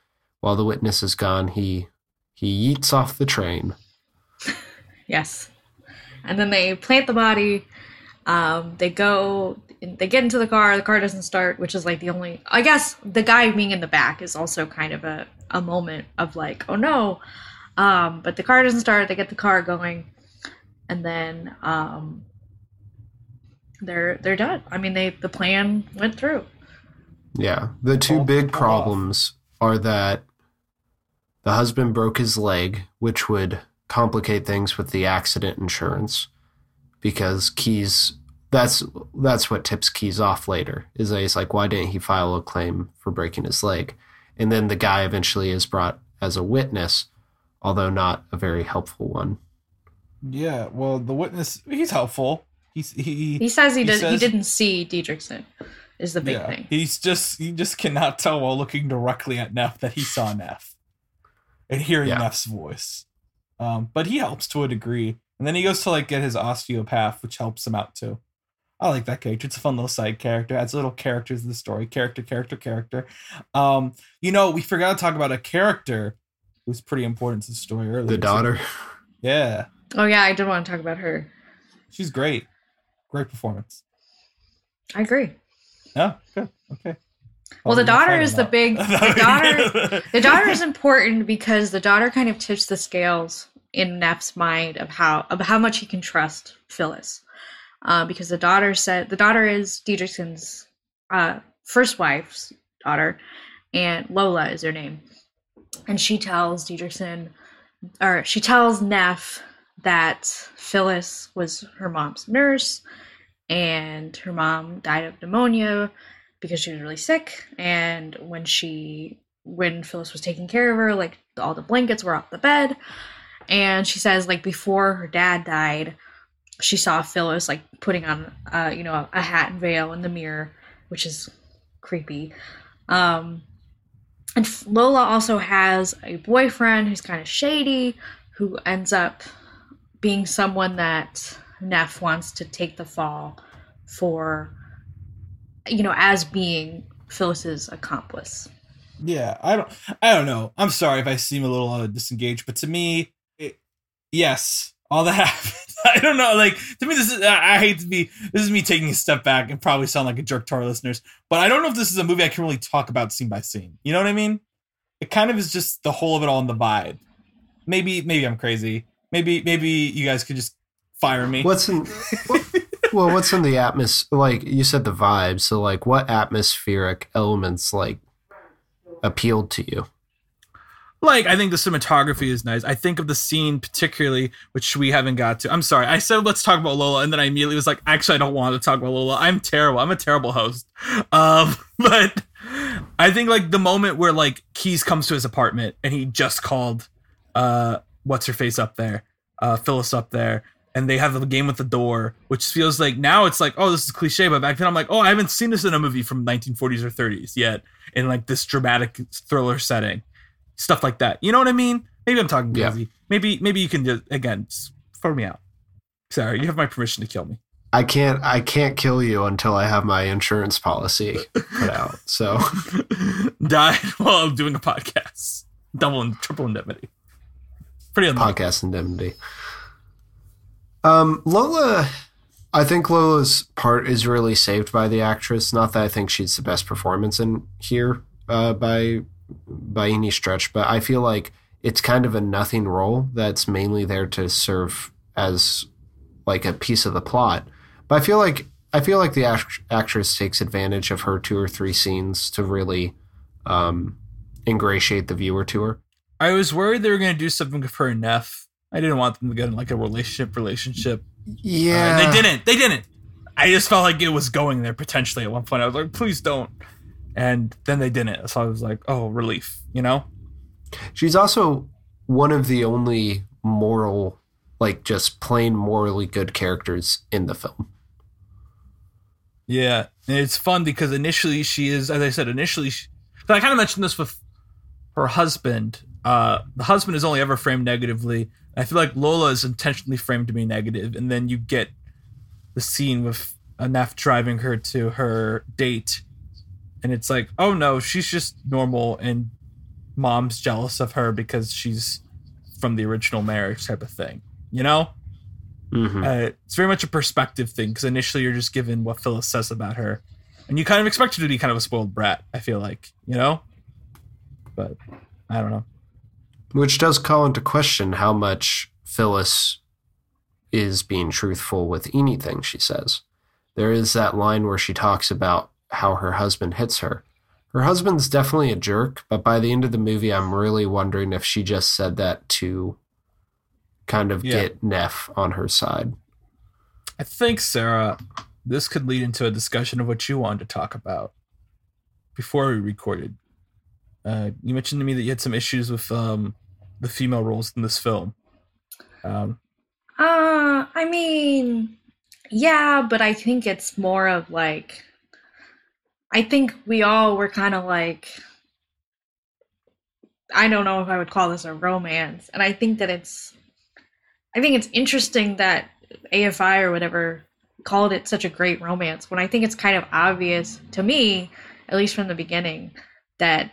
While the witness is gone, he he yeets off the train. Yes. And then they plant the body. Um, they go. They get into the car. The car doesn't start, which is like the only. I guess the guy being in the back is also kind of a a moment of like, oh no. Um, but the car doesn't start. They get the car going, and then um, they're they're done. I mean, they the plan went through. Yeah. The two big pull off. problems are that the husband broke his leg, which would complicate things with the accident insurance because Keyes that's that's what tips Keyes off later. Is that he's like, why didn't he file a claim for breaking his leg? And then the guy eventually is brought as a witness, although not a very helpful one. Yeah. Well, the witness he's helpful. He's he. He says he, He did. he says- didn't see Dietrichson. Is the big yeah, thing. He's just he just cannot tell while looking directly at Neff that he saw Neff and hearing Yeah. Neff's voice. Um, but he helps to a degree, and then he goes to like get his osteopath, which helps him out too. I like that character. It's a fun little side character. Adds little characters to the story. Character, character, character. Um, you know, we forgot to talk about a character who's pretty important to the story earlier. The daughter. Yeah, Oh yeah, I did want to talk about her. she's great. Great performance. I agree. Yeah, good. Okay. Well, the What were we daughter is the about? big- the daughter- The daughter is important because the daughter kind of tips the scales in Neff's mind of how of how much he can trust Phyllis. Uh, because the daughter said the daughter is Dietrichson's uh, first wife's daughter, and Lola is her name. And she tells Dietrichson, or she tells Neff that Phyllis was her mom's nurse, and her mom died of pneumonia because she was really sick. And when she when Phyllis was taking care of her, like all the blankets were off the bed. And she says, like before her dad died, she saw Phyllis like putting on, uh, you know, a hat and veil in the mirror, which is creepy. Um, and Lola also has a boyfriend who's kind of shady, who ends up being someone that Neff wants to take the fall for, you know, as being Phyllis's accomplice. Yeah, I don't. I don't know. I'm sorry if I seem a little uh, disengaged, but to me, it, yes, all that happened. I don't know. Like to me, this is. I I hate to be. This is me taking a step back and probably sound like a jerk to our listeners, but I don't know if this is a movie I can really talk about scene by scene. You know what I mean? It kind of is just the whole of it all in the vibe. Maybe, maybe I'm crazy. Maybe, maybe you guys could just fire me. What's in what, well, what's in the atmosphere? like you said the vibe, so like what atmospheric elements like appealed to you? like I think the cinematography is nice. I think of the scene particularly, which we haven't got to. I'm sorry. I said let's talk about Lola, and then I immediately was like, actually, I don't want to talk about Lola. I'm terrible. I'm a terrible host. Um, but I think like the moment where like Keyes comes to his apartment and he just called, uh, what's her face up there, uh, Phyllis up there. And they have the game with the door, which feels like now it's like, oh, this is cliche, but back then I'm like, oh, I haven't seen this in a movie from 1940s or 30s yet, in like this dramatic thriller setting stuff like that. You know what I mean? Maybe I'm talking Yeah. crazy. Maybe maybe you can just again throw me out. Sorry, you have my permission to kill me. I can't I can't kill you until I have my insurance policy put out. So died while I'm doing a podcast. Double and triple indemnity. Pretty unlikely. podcast indemnity. Um, Lola, I think Lola's part is really saved by the actress. Not that I think she's the best performance in here uh, by by any stretch, but I feel like it's kind of a nothing role that's mainly there to serve as like a piece of the plot. But I feel like I feel like the act- actress takes advantage of her two or three scenes to really um, ingratiate the viewer to her. I was worried they were going to do something with her Neff. I didn't want them to get in like a relationship relationship. Uh, Yeah, and they didn't. They didn't. I just felt like it was going there potentially at one point. I was like, please don't. And then they didn't. So I was like, oh, relief, you know? She's also one of the only moral, like just plain morally good characters in the film. Yeah. And it's fun because initially she is, as I said, initially, she, I kind of mentioned this with her husband. Uh, the husband is only ever framed negatively. I feel like Lola is intentionally framed to be negative, and then you get the scene with Neff driving her to her date, and it's like, oh no, she's just normal, and mom's jealous of her because she's from the original marriage type of thing, you know? Mm-hmm. Uh, it's very much a perspective thing because initially you're just given what Phyllis says about her, and you kind of expect her to be kind of a spoiled brat. I feel like, you know, but I don't know. Which does call into question how much Phyllis is being truthful with anything she says. There is that line where she talks about how her husband hits her. Her husband's definitely a jerk, but by the end of the movie, I'm really wondering if she just said that to kind of Yeah. get Neff on her side. I think Sarah, this could lead into a discussion of what you wanted to talk about before we recorded. Uh, you mentioned to me that you had some issues with um, the female roles in this film. Um, Uh, I mean, yeah, but I think it's more of like, I think we all were kind of like, I don't know if I would call this a romance. And I think that it's, I think it's interesting that AFI or whatever called it such a great romance when I think it's kind of obvious to me, at least from the beginning, that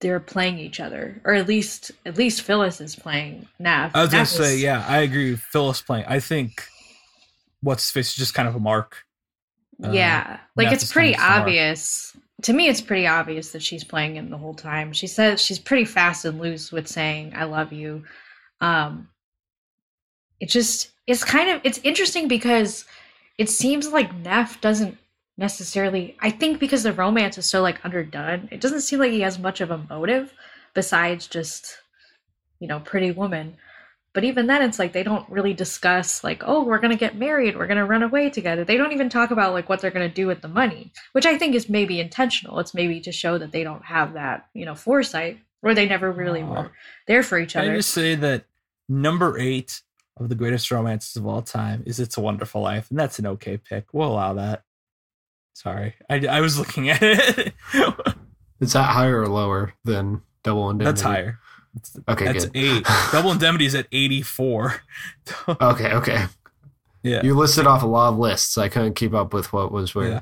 they're playing each other, or at least at least Phyllis is playing Nav. I was gonna Nav say, yeah, I agree Phyllis playing. I think what's face is just kind of a mark. Uh, yeah, like Neff it's pretty kind of obvious. To me, it's pretty obvious that she's playing him the whole time. She says she's pretty fast and loose with saying "I love you." Um, it just it's kind of it's interesting because it seems like Neff doesn't necessarily. I think because the romance is so like underdone, it doesn't seem like he has much of a motive besides just you know pretty woman. But even then, it's like they don't really discuss like, oh, we're gonna get married, we're gonna run away together. They don't even talk about like what they're gonna do with the money, which I think is maybe intentional. It's maybe to show that they don't have that you know foresight, or they never really Aw. were there for each Can I other. just say that number eight of the greatest romances of all time is "It's a Wonderful Life," and that's an okay pick. We'll allow that. Sorry, I, I was looking at it. Is that higher or lower than Double Indemnity? that's higher. Okay, That's good. eight. Double Indemnity is at eighty-four. Okay, okay. yeah, You listed off a lot of lists. I couldn't keep up with what was where. Yeah.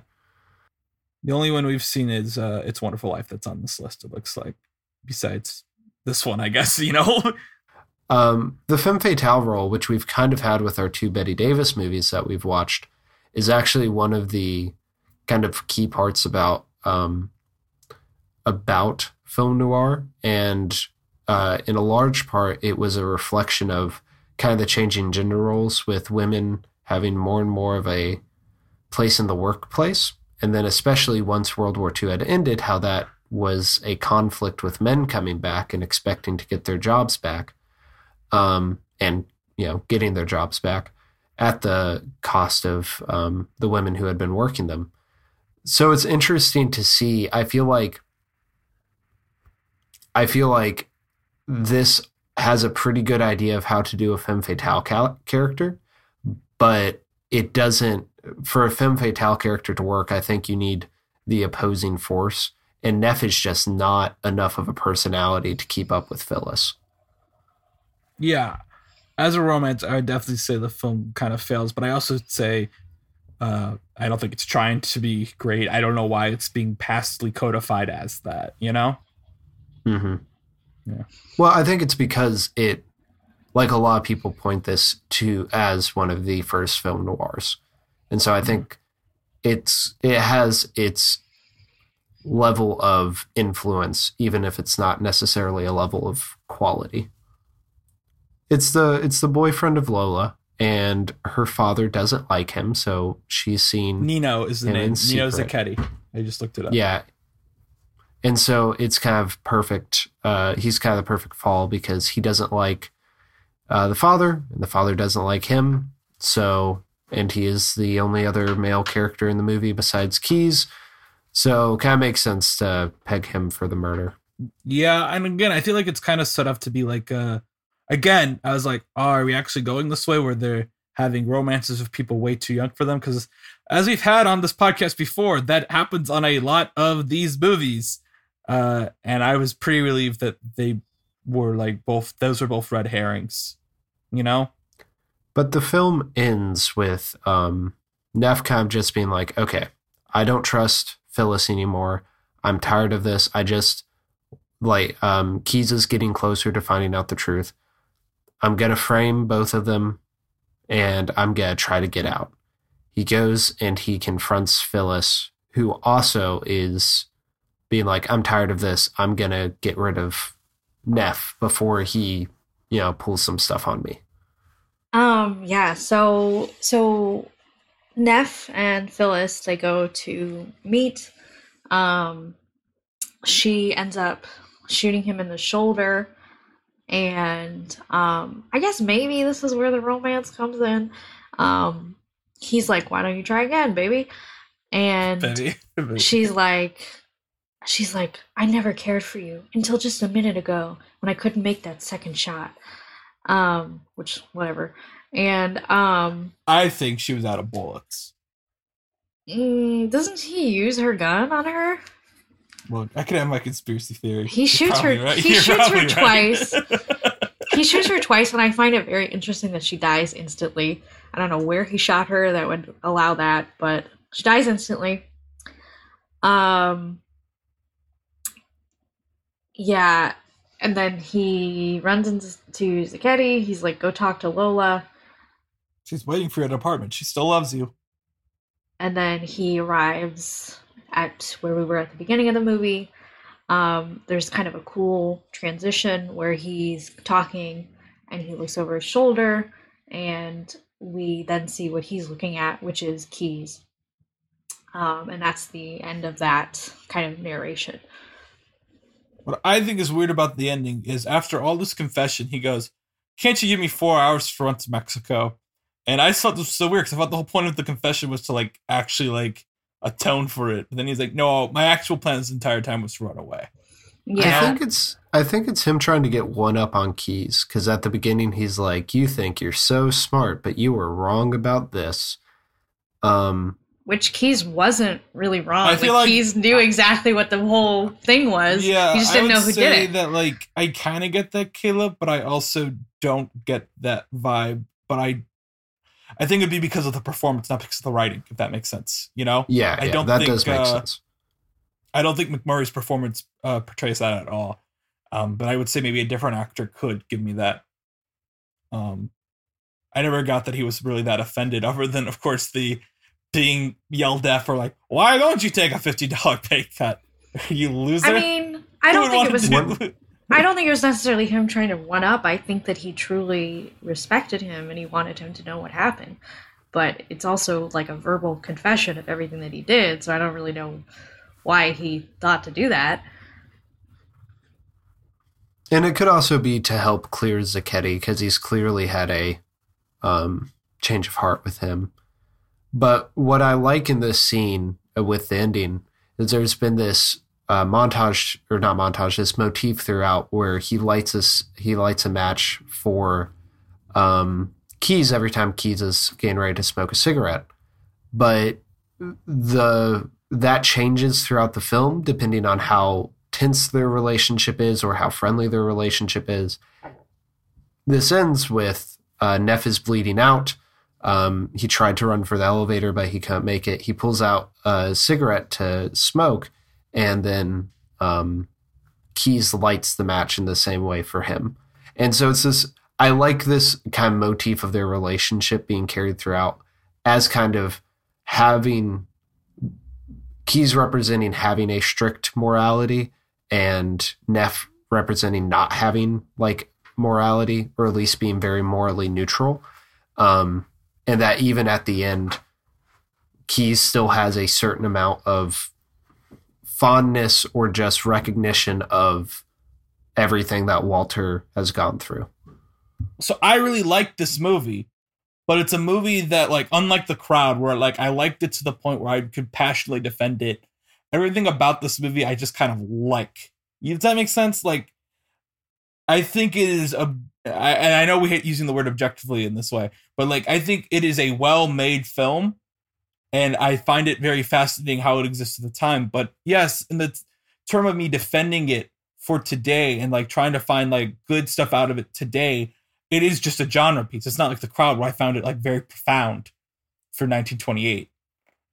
the only one we've seen is uh, "It's Wonderful Life" that's on this list. It looks like, besides this one, I guess you know. Um, the femme fatale role, which we've kind of had with our two Bette Davis movies that we've watched, is actually one of the kind of key parts about um, about film noir, and uh, in a large part, it was a reflection of kind of the changing gender roles with women having more and more of a place in the workplace, and then especially once World War II had ended, how that was a conflict with men coming back and expecting to get their jobs back um, and you know getting their jobs back at the cost of um, the women who had been working them. So it's interesting to see. I feel like I feel like this has a pretty good idea of how to do a femme fatale cal- character, but it doesn't. For a femme fatale character to work, I think you need the opposing force, and Neff is just not enough of a personality to keep up with Phyllis. Yeah. As a romance, I would definitely say the film kind of fails, but I also say Uh, I don't think it's trying to be great. I don't know why it's being pastly codified as that. You know? Mm-hmm. Yeah. Well, I think it's because it, like a lot of people point this to as one of the first film noirs, and so I think it's it has its level of influence, even if it's not necessarily a level of quality. It's the it's the boyfriend of Lola, and her father doesn't like him, so she's seen Nino is the name. Nino. Zacchetti. I just looked it up. Yeah. And so it's kind of perfect. Uh, he's kind of the perfect fall because he doesn't like uh, the father, and the father doesn't like him. So, and he is the only other male character in the movie besides Keyes. So, kind of makes sense to peg him for the murder. Yeah, and again, I feel like it's kind of set up to be like uh again, I was like, oh, are we actually going this way where they're having romances with people way too young for them? Because as we've had on this podcast before, that happens on a lot of these movies. Uh, and I was pretty relieved that they were like both those were both red herrings, you know? But the film ends with um, of just being like, okay, I don't trust Phyllis anymore. I'm tired of this. I just, like, um, Keyes is getting closer to finding out the truth. I'm going to frame both of them and I'm going to try to get out. He goes and he confronts Phyllis, who also is being like, I'm tired of this. I'm going to get rid of Neff before he, you know, pulls some stuff on me. Um, yeah, so so Neff and Phyllis they go to meet. Um she ends up shooting him in the shoulder and um I guess maybe this is where the romance comes in. Um he's like, "Why don't you try again, baby?" And Baby. she's like she's like i never cared for you until just a minute ago when i couldn't make that second shot um which whatever and um I think she was out of bullets. mm, doesn't he use her gun on her Well, I could have my conspiracy theory. He You're shoots her- right. he You're shoots her right. twice. he shoots her twice and i find it very interesting that she dies instantly i don't know where he shot her that would allow that but she dies instantly um yeah and then he runs into Zacchetti. He's like, "Go talk to Lola." She's waiting for you at an apartment. She still loves you. and then he arrives at where we were at the beginning of the movie. Um, there's kind of a cool transition where he's talking and he looks over his shoulder, and we then see what he's looking at, which is Keyes. Um, and that's the end of that kind of narration. What I think is weird about the ending is after all this confession, he goes, Can't you give me four hours to run to Mexico? And I thought this was so weird because I thought the whole point of the confession was to like actually like atone for it. But then he's like, No, my actual plan this entire time was to run away. Yeah, I think it's I think it's him trying to get one up on Keyes because at the beginning he's like, "You think you're so smart, but you were wrong about this." Um, which Keyes wasn't really wrong. I feel like- Keyes knew exactly what the whole thing was. Yeah, he just didn't would know who say did it. that like I kind of get that Caleb, but I also don't get that vibe. But I, I think it'd be because of the performance, not because of the writing. If that makes sense, you know. yeah, I yeah, don't that think, does make uh, sense. I don't think MacMurray's performance uh, portrays that at all. Um, but I would say maybe a different actor could give me that. Um, I never got that he was really that offended, other than of course the being yelled at for like, why don't you take a fifty dollar pay cut? you loser. I mean, I don't think it wanna was. I don't think it was necessarily him trying to one up. I think that he truly respected him and he wanted him to know what happened. But it's also like a verbal confession of everything that he did, so I don't really know why he thought to do that. And it could also be to help clear Zacchetti because he's clearly had a um, change of heart with him. But what I like in this scene uh, with the ending is there's been this uh, montage or not montage, this motif throughout where he lights us he lights a match for um, Keyes every time Keyes is getting ready to smoke a cigarette. But the that changes throughout the film depending on how tense their relationship is or how friendly their relationship is. This ends with uh, Neff is bleeding out. Um, he tried to run for the elevator, but he can't make it. He pulls out a cigarette to smoke, and then um, Keyes lights the match in the same way for him. And so it's this. I like this kind of motif of their relationship being carried throughout as kind of having Keyes representing having a strict morality and Neff representing not having like morality or at least being very morally neutral. Um, and that even at the end, Keyes still has a certain amount of fondness or just recognition of everything that Walter has gone through. so I really liked this movie, but it's a movie that like unlike the crowd where like I liked it to the point where I could passionately defend it. Everything about this movie I just kind of like. Does that make sense? Like I think it is a I, and I know we hate using the word objectively in this way, but like I think it is a well-made film and I find it very fascinating how it exists at the time. But yes, in the term of me defending it for today and like trying to find like good stuff out of it today, it is just a genre piece. It's not like the crowd where I found it like very profound for 1928.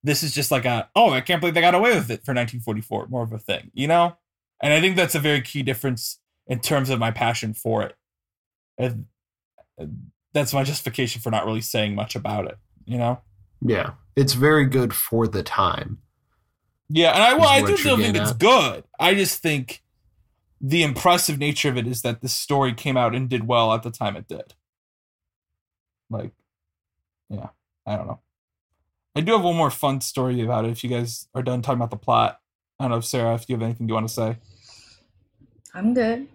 This is just like a oh, I can't believe they got away with it for 1944, more of a thing, you know? And I think that's a very key difference in terms of my passion for it. And that's my justification for not really saying much about it, you know? Yeah. It's very good for the time. Yeah, and I well, I what do you're still think getting it's good. I just think the impressive nature of it is that this story came out and did well at the time it did. Like, yeah, I don't know. I do have one more fun story about it. If you guys are done talking about the plot, I don't know if Sarah, if you have anything you want to say. I'm good.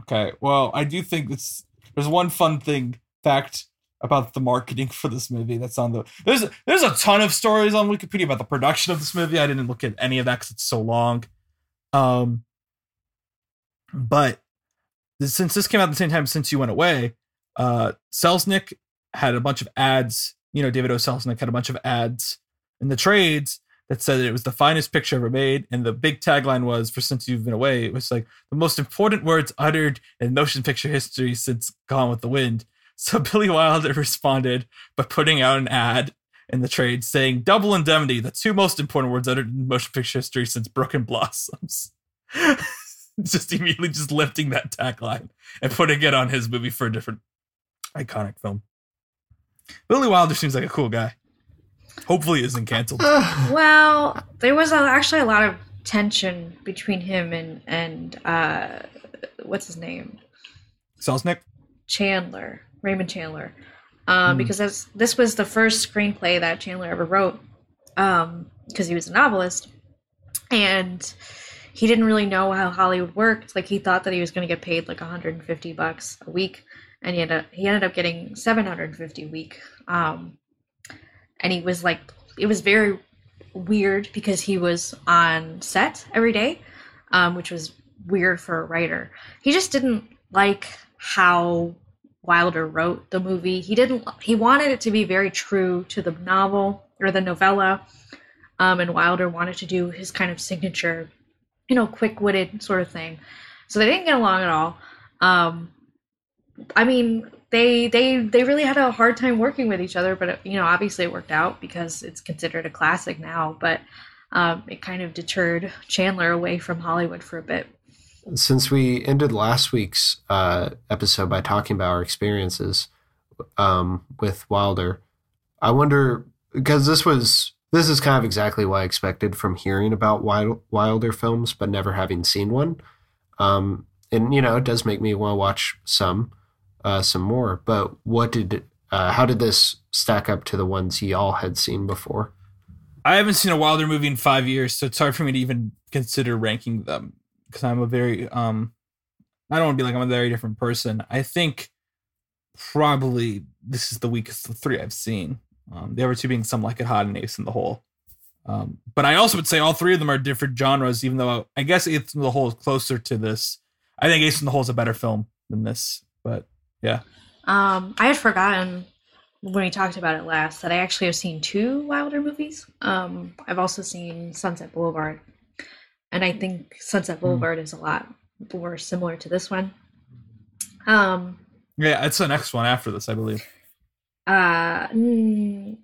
Okay. Well, I do think it's there's one fun thing fact about the marketing for this movie that's on the there's there's a ton of stories on Wikipedia about the production of this movie. I didn't look at any of that because it's so long. Um, but since this came out at the same time since you went away, uh, Selznick had a bunch of ads. You know, David O. Selznick had a bunch of ads in the trades that said that it was the finest picture ever made, and the big tagline was for since you've been away. It was like the most important words uttered in motion picture history since Gone with the Wind. So Billy Wilder responded by putting out an ad in the trade saying double indemnity, the two most important words uttered in motion picture history since Broken Blossoms. just immediately just lifting that tagline and putting it on his movie for a different iconic film. Billy Wilder seems like a cool guy. Hopefully, he isn't canceled. Well, there was actually a lot of tension between him and and uh, what's his name, Selznick. Chandler, Raymond Chandler, um, Hmm. because this this was the first screenplay that Chandler ever wrote, because he was a novelist, and he didn't really know how Hollywood worked. Like he thought that he was going to get paid like 150 bucks a week, and he ended up, he ended up getting 750 a week. Um, and he was like, it was very weird because he was on set every day, um, which was weird for a writer. He just didn't like how Wilder wrote the movie. He didn't. He wanted it to be very true to the novel or the novella, um, and Wilder wanted to do his kind of signature, you know, quick-witted sort of thing. So they didn't get along at all. Um, I mean, they they they really had a hard time working with each other, but you know, obviously it worked out because it's considered a classic now. But um, it kind of deterred Chandler away from Hollywood for a bit. Since we ended last week's uh, episode by talking about our experiences um, with Wilder, I wonder because this was this is kind of exactly what I expected from hearing about Wilder films, but never having seen one. Um, and you know, it does make me want to watch some, uh, some more. But what did uh, how did this stack up to the ones y'all had seen before? I haven't seen a Wilder movie in five years, so it's hard for me to even consider ranking them because I'm a very um I don't want to be like I'm a very different person. I think probably this is the weakest of three I've seen. Um, the other two being Some Like It Hot and Ace in the Hole. Um, but I also would say all three of them are different genres, even though I guess Ace in the Hole is closer to this. I think Ace in the Hole is a better film than this, but yeah. Um, I had forgotten when we talked about it last that I actually have seen two Wilder movies. Um, I've also seen Sunset Boulevard, and I think Sunset Boulevard is a lot more similar to this one. Um, Yeah, it's the next one after this, I believe. Uh, mm,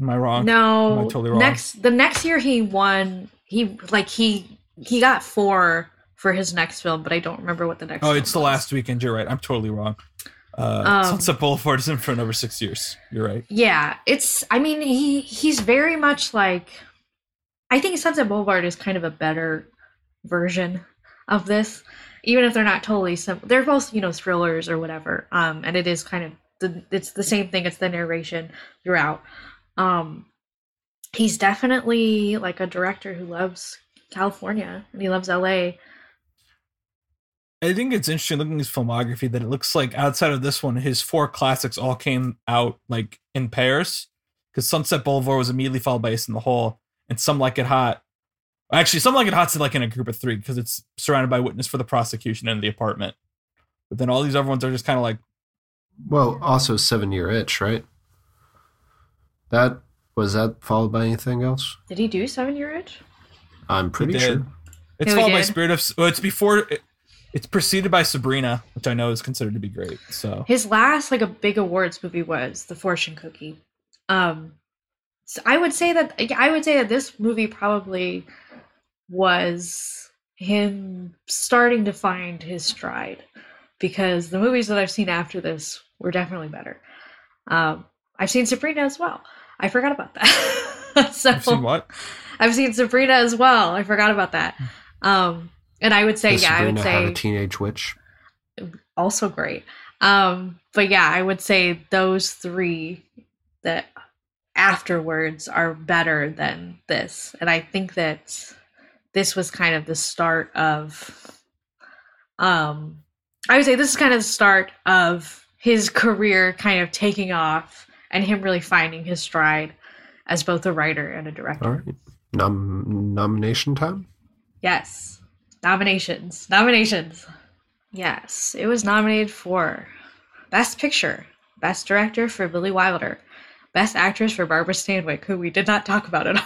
Am I wrong? no. Am I totally wrong? Next, the next year he won. He like he he got four for his next film, but I don't remember what the next. Oh, it's the was. last weekend. You're right. I'm totally wrong. Uh, Um, Sunset Boulevard is in for another six years. You're right. Yeah, it's. I mean, he he's very much like. I think Sunset Boulevard is kind of a better version of this, even if they're not totally sim They're both you know thrillers or whatever. Um, and it is kind of the it's the same thing. It's the narration throughout. Um, he's definitely like a director who loves California and he loves LA. I think it's interesting looking at his filmography that it looks like outside of this one, his four classics all came out like in pairs. Because Sunset Boulevard was immediately followed by Ace in the Hole, and Some Like It Hot. Actually, Some Like It Hot's like in a group of three because it's surrounded by witness for the prosecution and the apartment. But then all these other ones are just kind of like Well, also Seven Year Itch, right? That was that followed by anything else? Did he do Seven Year Itch? I'm pretty sure. It's Yeah, followed by. Spirit of. Well, it's before. It, it's preceded by Sabrina, which I know is considered to be great. So His last like a big awards movie was The Fortune Cookie. Um so I would say that I would say that this movie probably was him starting to find his stride because the movies that I've seen after this were definitely better. Um I've seen Sabrina as well. I forgot about that. so I've seen what? I've seen Sabrina as well. I forgot about that. Um and I would say Does yeah, I would Sabrina say have a teenage witch? also great. Um, but yeah, I would say those three that afterwards are better than this. And I think that this was kind of the start of um I would say this is kind of the start of his career kind of taking off and him really finding his stride as both a writer and a director. All right. Nom- nomination time? Yes. Nominations. Nominations. Yes. It was nominated for Best Picture, Best Director for Billy Wilder, Best Actress for Barbara Stanwyck, who we did not talk about at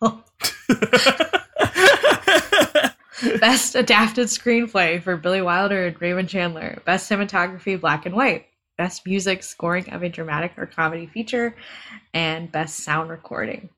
all. Best Adapted Screenplay for Billy Wilder and Raymond Chandler, Best Cinematography Black and White, Best Music Scoring of a Dramatic or Comedy Feature, and Best Sound Recording.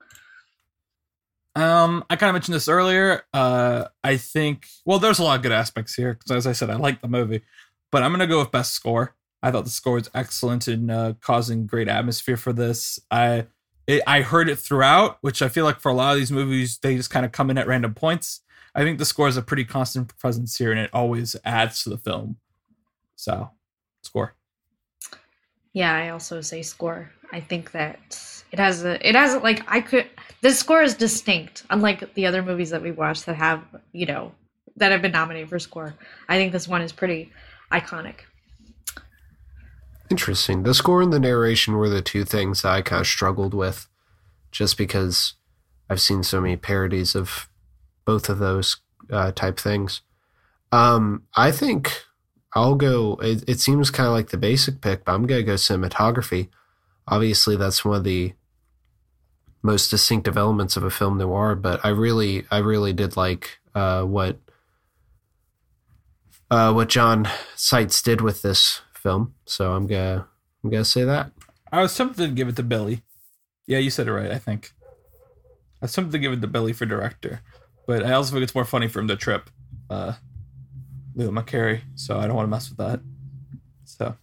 Um, I kind of mentioned this earlier. Uh, I think well, there's a lot of good aspects here because, as I said, I like the movie, but I'm gonna go with best score. I thought the score was excellent in uh, causing great atmosphere for this. I it, I heard it throughout, which I feel like for a lot of these movies, they just kind of come in at random points. I think the score is a pretty constant presence here, and it always adds to the film. So, score. Yeah, I also say score. I think that it has a it has like I could the score is distinct, unlike the other movies that we watched that have you know that have been nominated for score. I think this one is pretty iconic. Interesting. The score and the narration were the two things that I kind of struggled with, just because I've seen so many parodies of both of those uh, type things. Um, I think I'll go. It, it seems kind of like the basic pick, but I'm gonna go cinematography. Obviously, that's one of the most distinctive elements of a film noir. But I really, I really did like uh, what uh, what John Seitz did with this film. So I'm gonna I'm gonna say that. I was tempted to give it to Billy. Yeah, you said it right. I think I was tempted to give it to Billy for director, but I also think it's more funny for him to trip uh, Leo McCarey, so I don't want to mess with that. So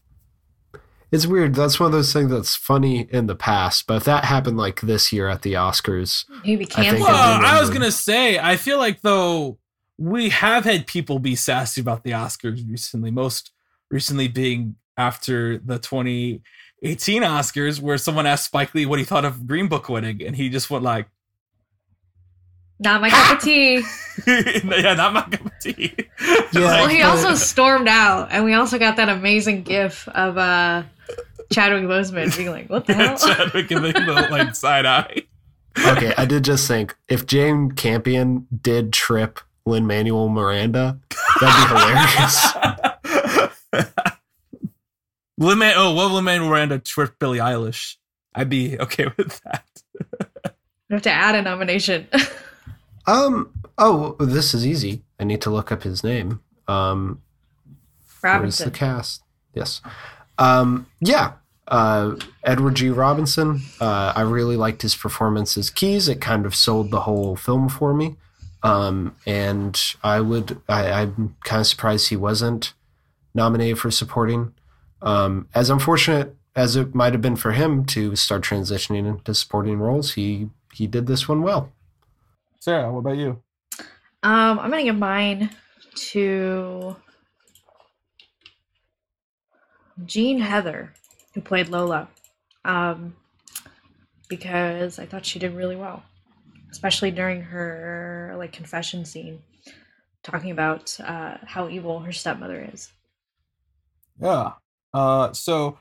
It's weird. That's one of those things that's funny in the past, but if that happened like this year at the Oscars, Maybe I think canceled. I Well, I was gonna say, I feel like though we have had people be sassy about the Oscars recently. Most recently being after the 2018 Oscars, where someone asked Spike Lee what he thought of Green Book winning, and he just went like, Not my cup of tea. "Yeah, not my cup of tea." Yeah. Well, he also stormed out, and we also got that amazing GIF of uh Chadwick Boseman being like, "What the hell?" Chadwick giving the like side eye. okay, I did just think if Jane Campion did trip Lin Manuel Miranda, that'd be hilarious. Lin oh, what Lin Manuel Miranda tripped Billie Eilish? I'd be okay with that. We have to add a nomination. um. Oh, this is easy. I need to look up his name. Um. Where's the cast? Yes. Um. Yeah. Uh, Edward G. Robinson, uh, I really liked his performance as Keyes. It kind of sold the whole film for me. Um, and I would, I, I'm kind of surprised he wasn't nominated for supporting. Um, as unfortunate as it might have been for him to start transitioning into supporting roles, he he did this one well. Sarah, what about you? Um, I'm gonna give mine to Jean Heather, who played Lola, um, because I thought she did really well, especially during her like confession scene, talking about uh, how evil her stepmother is. Yeah. Uh, so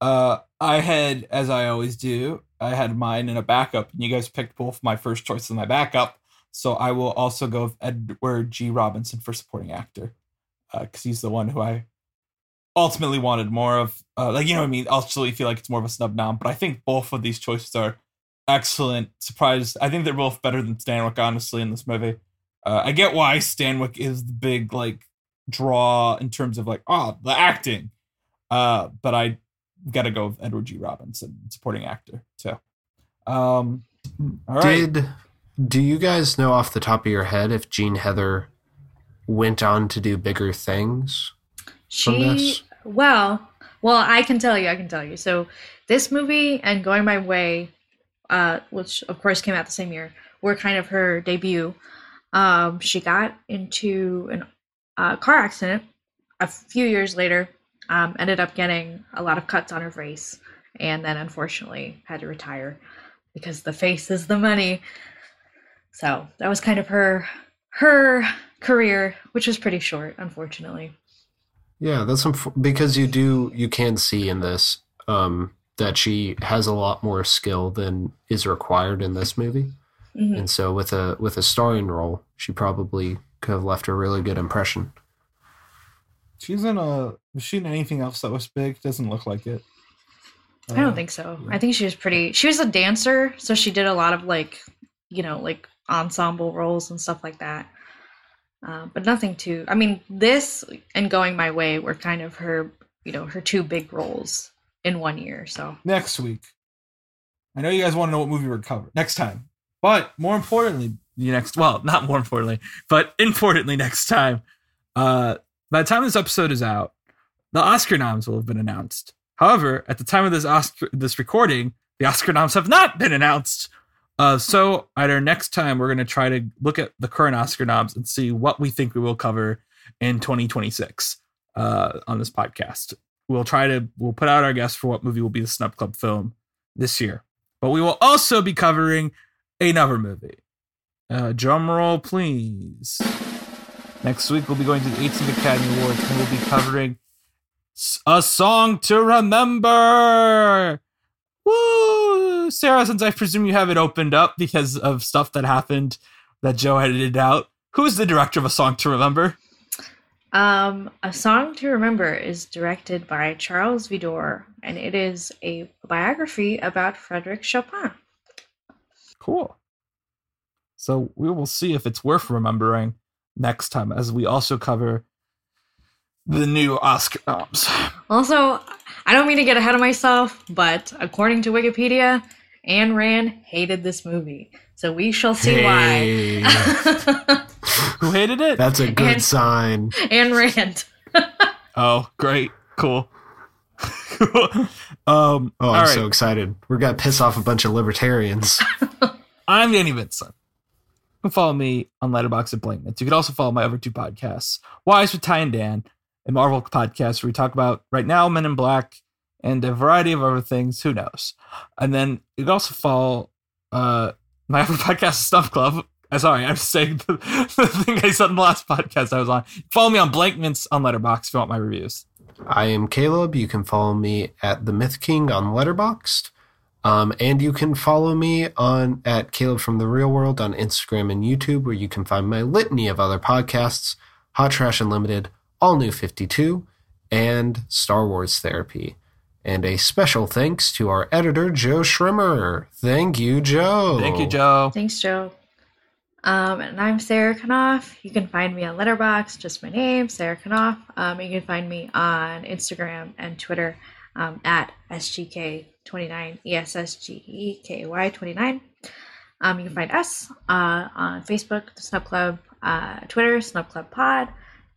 uh, I had, as I always do, I had mine in a backup, and you guys picked both my first choice in my backup. So I will also go with Edward G. Robinson for supporting actor, because he's the one who I ultimately wanted more of. Uh, like you know what I mean. Ultimately, feel like it's more of a snub nom, but I think both of these choices are excellent. Surprised, I think they're both better than Stanwyck, honestly, in this movie. Uh, I get why Stanwyck is the big like draw in terms of like oh the acting, uh, but I gotta go with Edward G. Robinson, supporting actor too. Um, all right. Did do you guys know off the top of your head if Jean Heather went on to do bigger things? From She this? well, well, I can tell you, I can tell you. So this movie and Going My Way, uh, which of course came out the same year, were kind of her debut. Um, she got into an uh, car accident a few years later. Um, ended up getting a lot of cuts on her face, and then unfortunately had to retire because the face is the money. So that was kind of her her career, which was pretty short, unfortunately. Yeah, that's unf- because you do you can see in this um, that she has a lot more skill than is required in this movie, Mhm. and so with a with a starring role, she probably could have left a really good impression. She's in a. Was she in anything else that was big? Doesn't look like it. I don't Uh, think so. yeah. I think she was pretty. She was a dancer, so she did a lot of like, you know, like ensemble roles and stuff like that. Uh, but nothing too. I mean, this and Going My Way were kind of her, you know, her two big roles in one year. So next week. I know you guys want to know what movie we're covering next time, but more importantly, the next well not more importantly but importantly next time. Uh by the time this episode is out the oscar noms will have been announced. However at the time of this oscar this recording the oscar noms have not been announced. Uh so at our next time we're going to try to look at the current oscar noms and see what we think we will cover in 2026 uh on this podcast. We'll try to we'll put out our guess for what movie will be the snub club film this year. But we will also be covering another movie uh, drum roll, please. Next week, we'll be going to the 18th Academy Awards and we'll be covering A Song to Remember. Woo! Sarah, since I presume you have it opened up because of stuff that happened that Joe edited out, who is the director of A Song to Remember? Um, A Song to Remember is directed by Charles Vidor, and it is a biography about Frederick Chopin. Cool. So we will see if it's worth remembering next time as we also cover the new Oscar noms. Also, I don't mean to get ahead of myself, but according to Wikipedia, Anne Rand hated this movie. So we shall see Hey, why. Who hated it? that's a good And- sign. Anne Rand. Oh, great. Cool. um, Oh, I'm right. so excited. We're gonna piss off a bunch of libertarians. I'm Danny Vincent. You can follow me on Letterboxd at Blankmans. You can also follow my other two podcasts, Wise with Ty and Dan, a Marvel podcast where we talk about right now Men in Black and a variety of other things. Who knows? And then you can also follow uh, my other podcast, Stuff Club. Uh, sorry, I'm saying the, the thing I said in the last podcast I was on. Follow me on Blankmans on Letterboxd if you want my reviews. I am Caleb. You can follow me at the Myth King on Letterboxd. Um, and you can follow me on at Caleb from the Real World on Instagram and YouTube, where you can find my litany of other podcasts, Hot Trash Unlimited, All New 52, and Star Wars Therapy. And a special thanks to our editor, Joe Schrimmer. Thank you, Joe. Thank you, Joe. Thanks, Joe. Um, and I'm Sarah Knauf. You can find me on Letterboxd, just my name, Sarah Knauf. Um, you can find me on Instagram and Twitter um, at SGK 29, E-S-S-G-E-K-Y 29. Um, you can find us uh, on Facebook, the Snub Club, uh, Twitter, Snub Club Pod,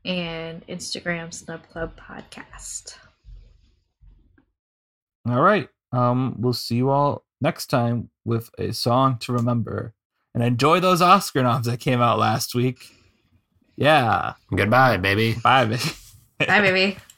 and Instagram, Snub Club Podcast. All right. Um, we'll see you all next time with a song to remember. And enjoy those Oscar noms that came out last week. Yeah. Goodbye, baby. Bye, baby. Bye, baby.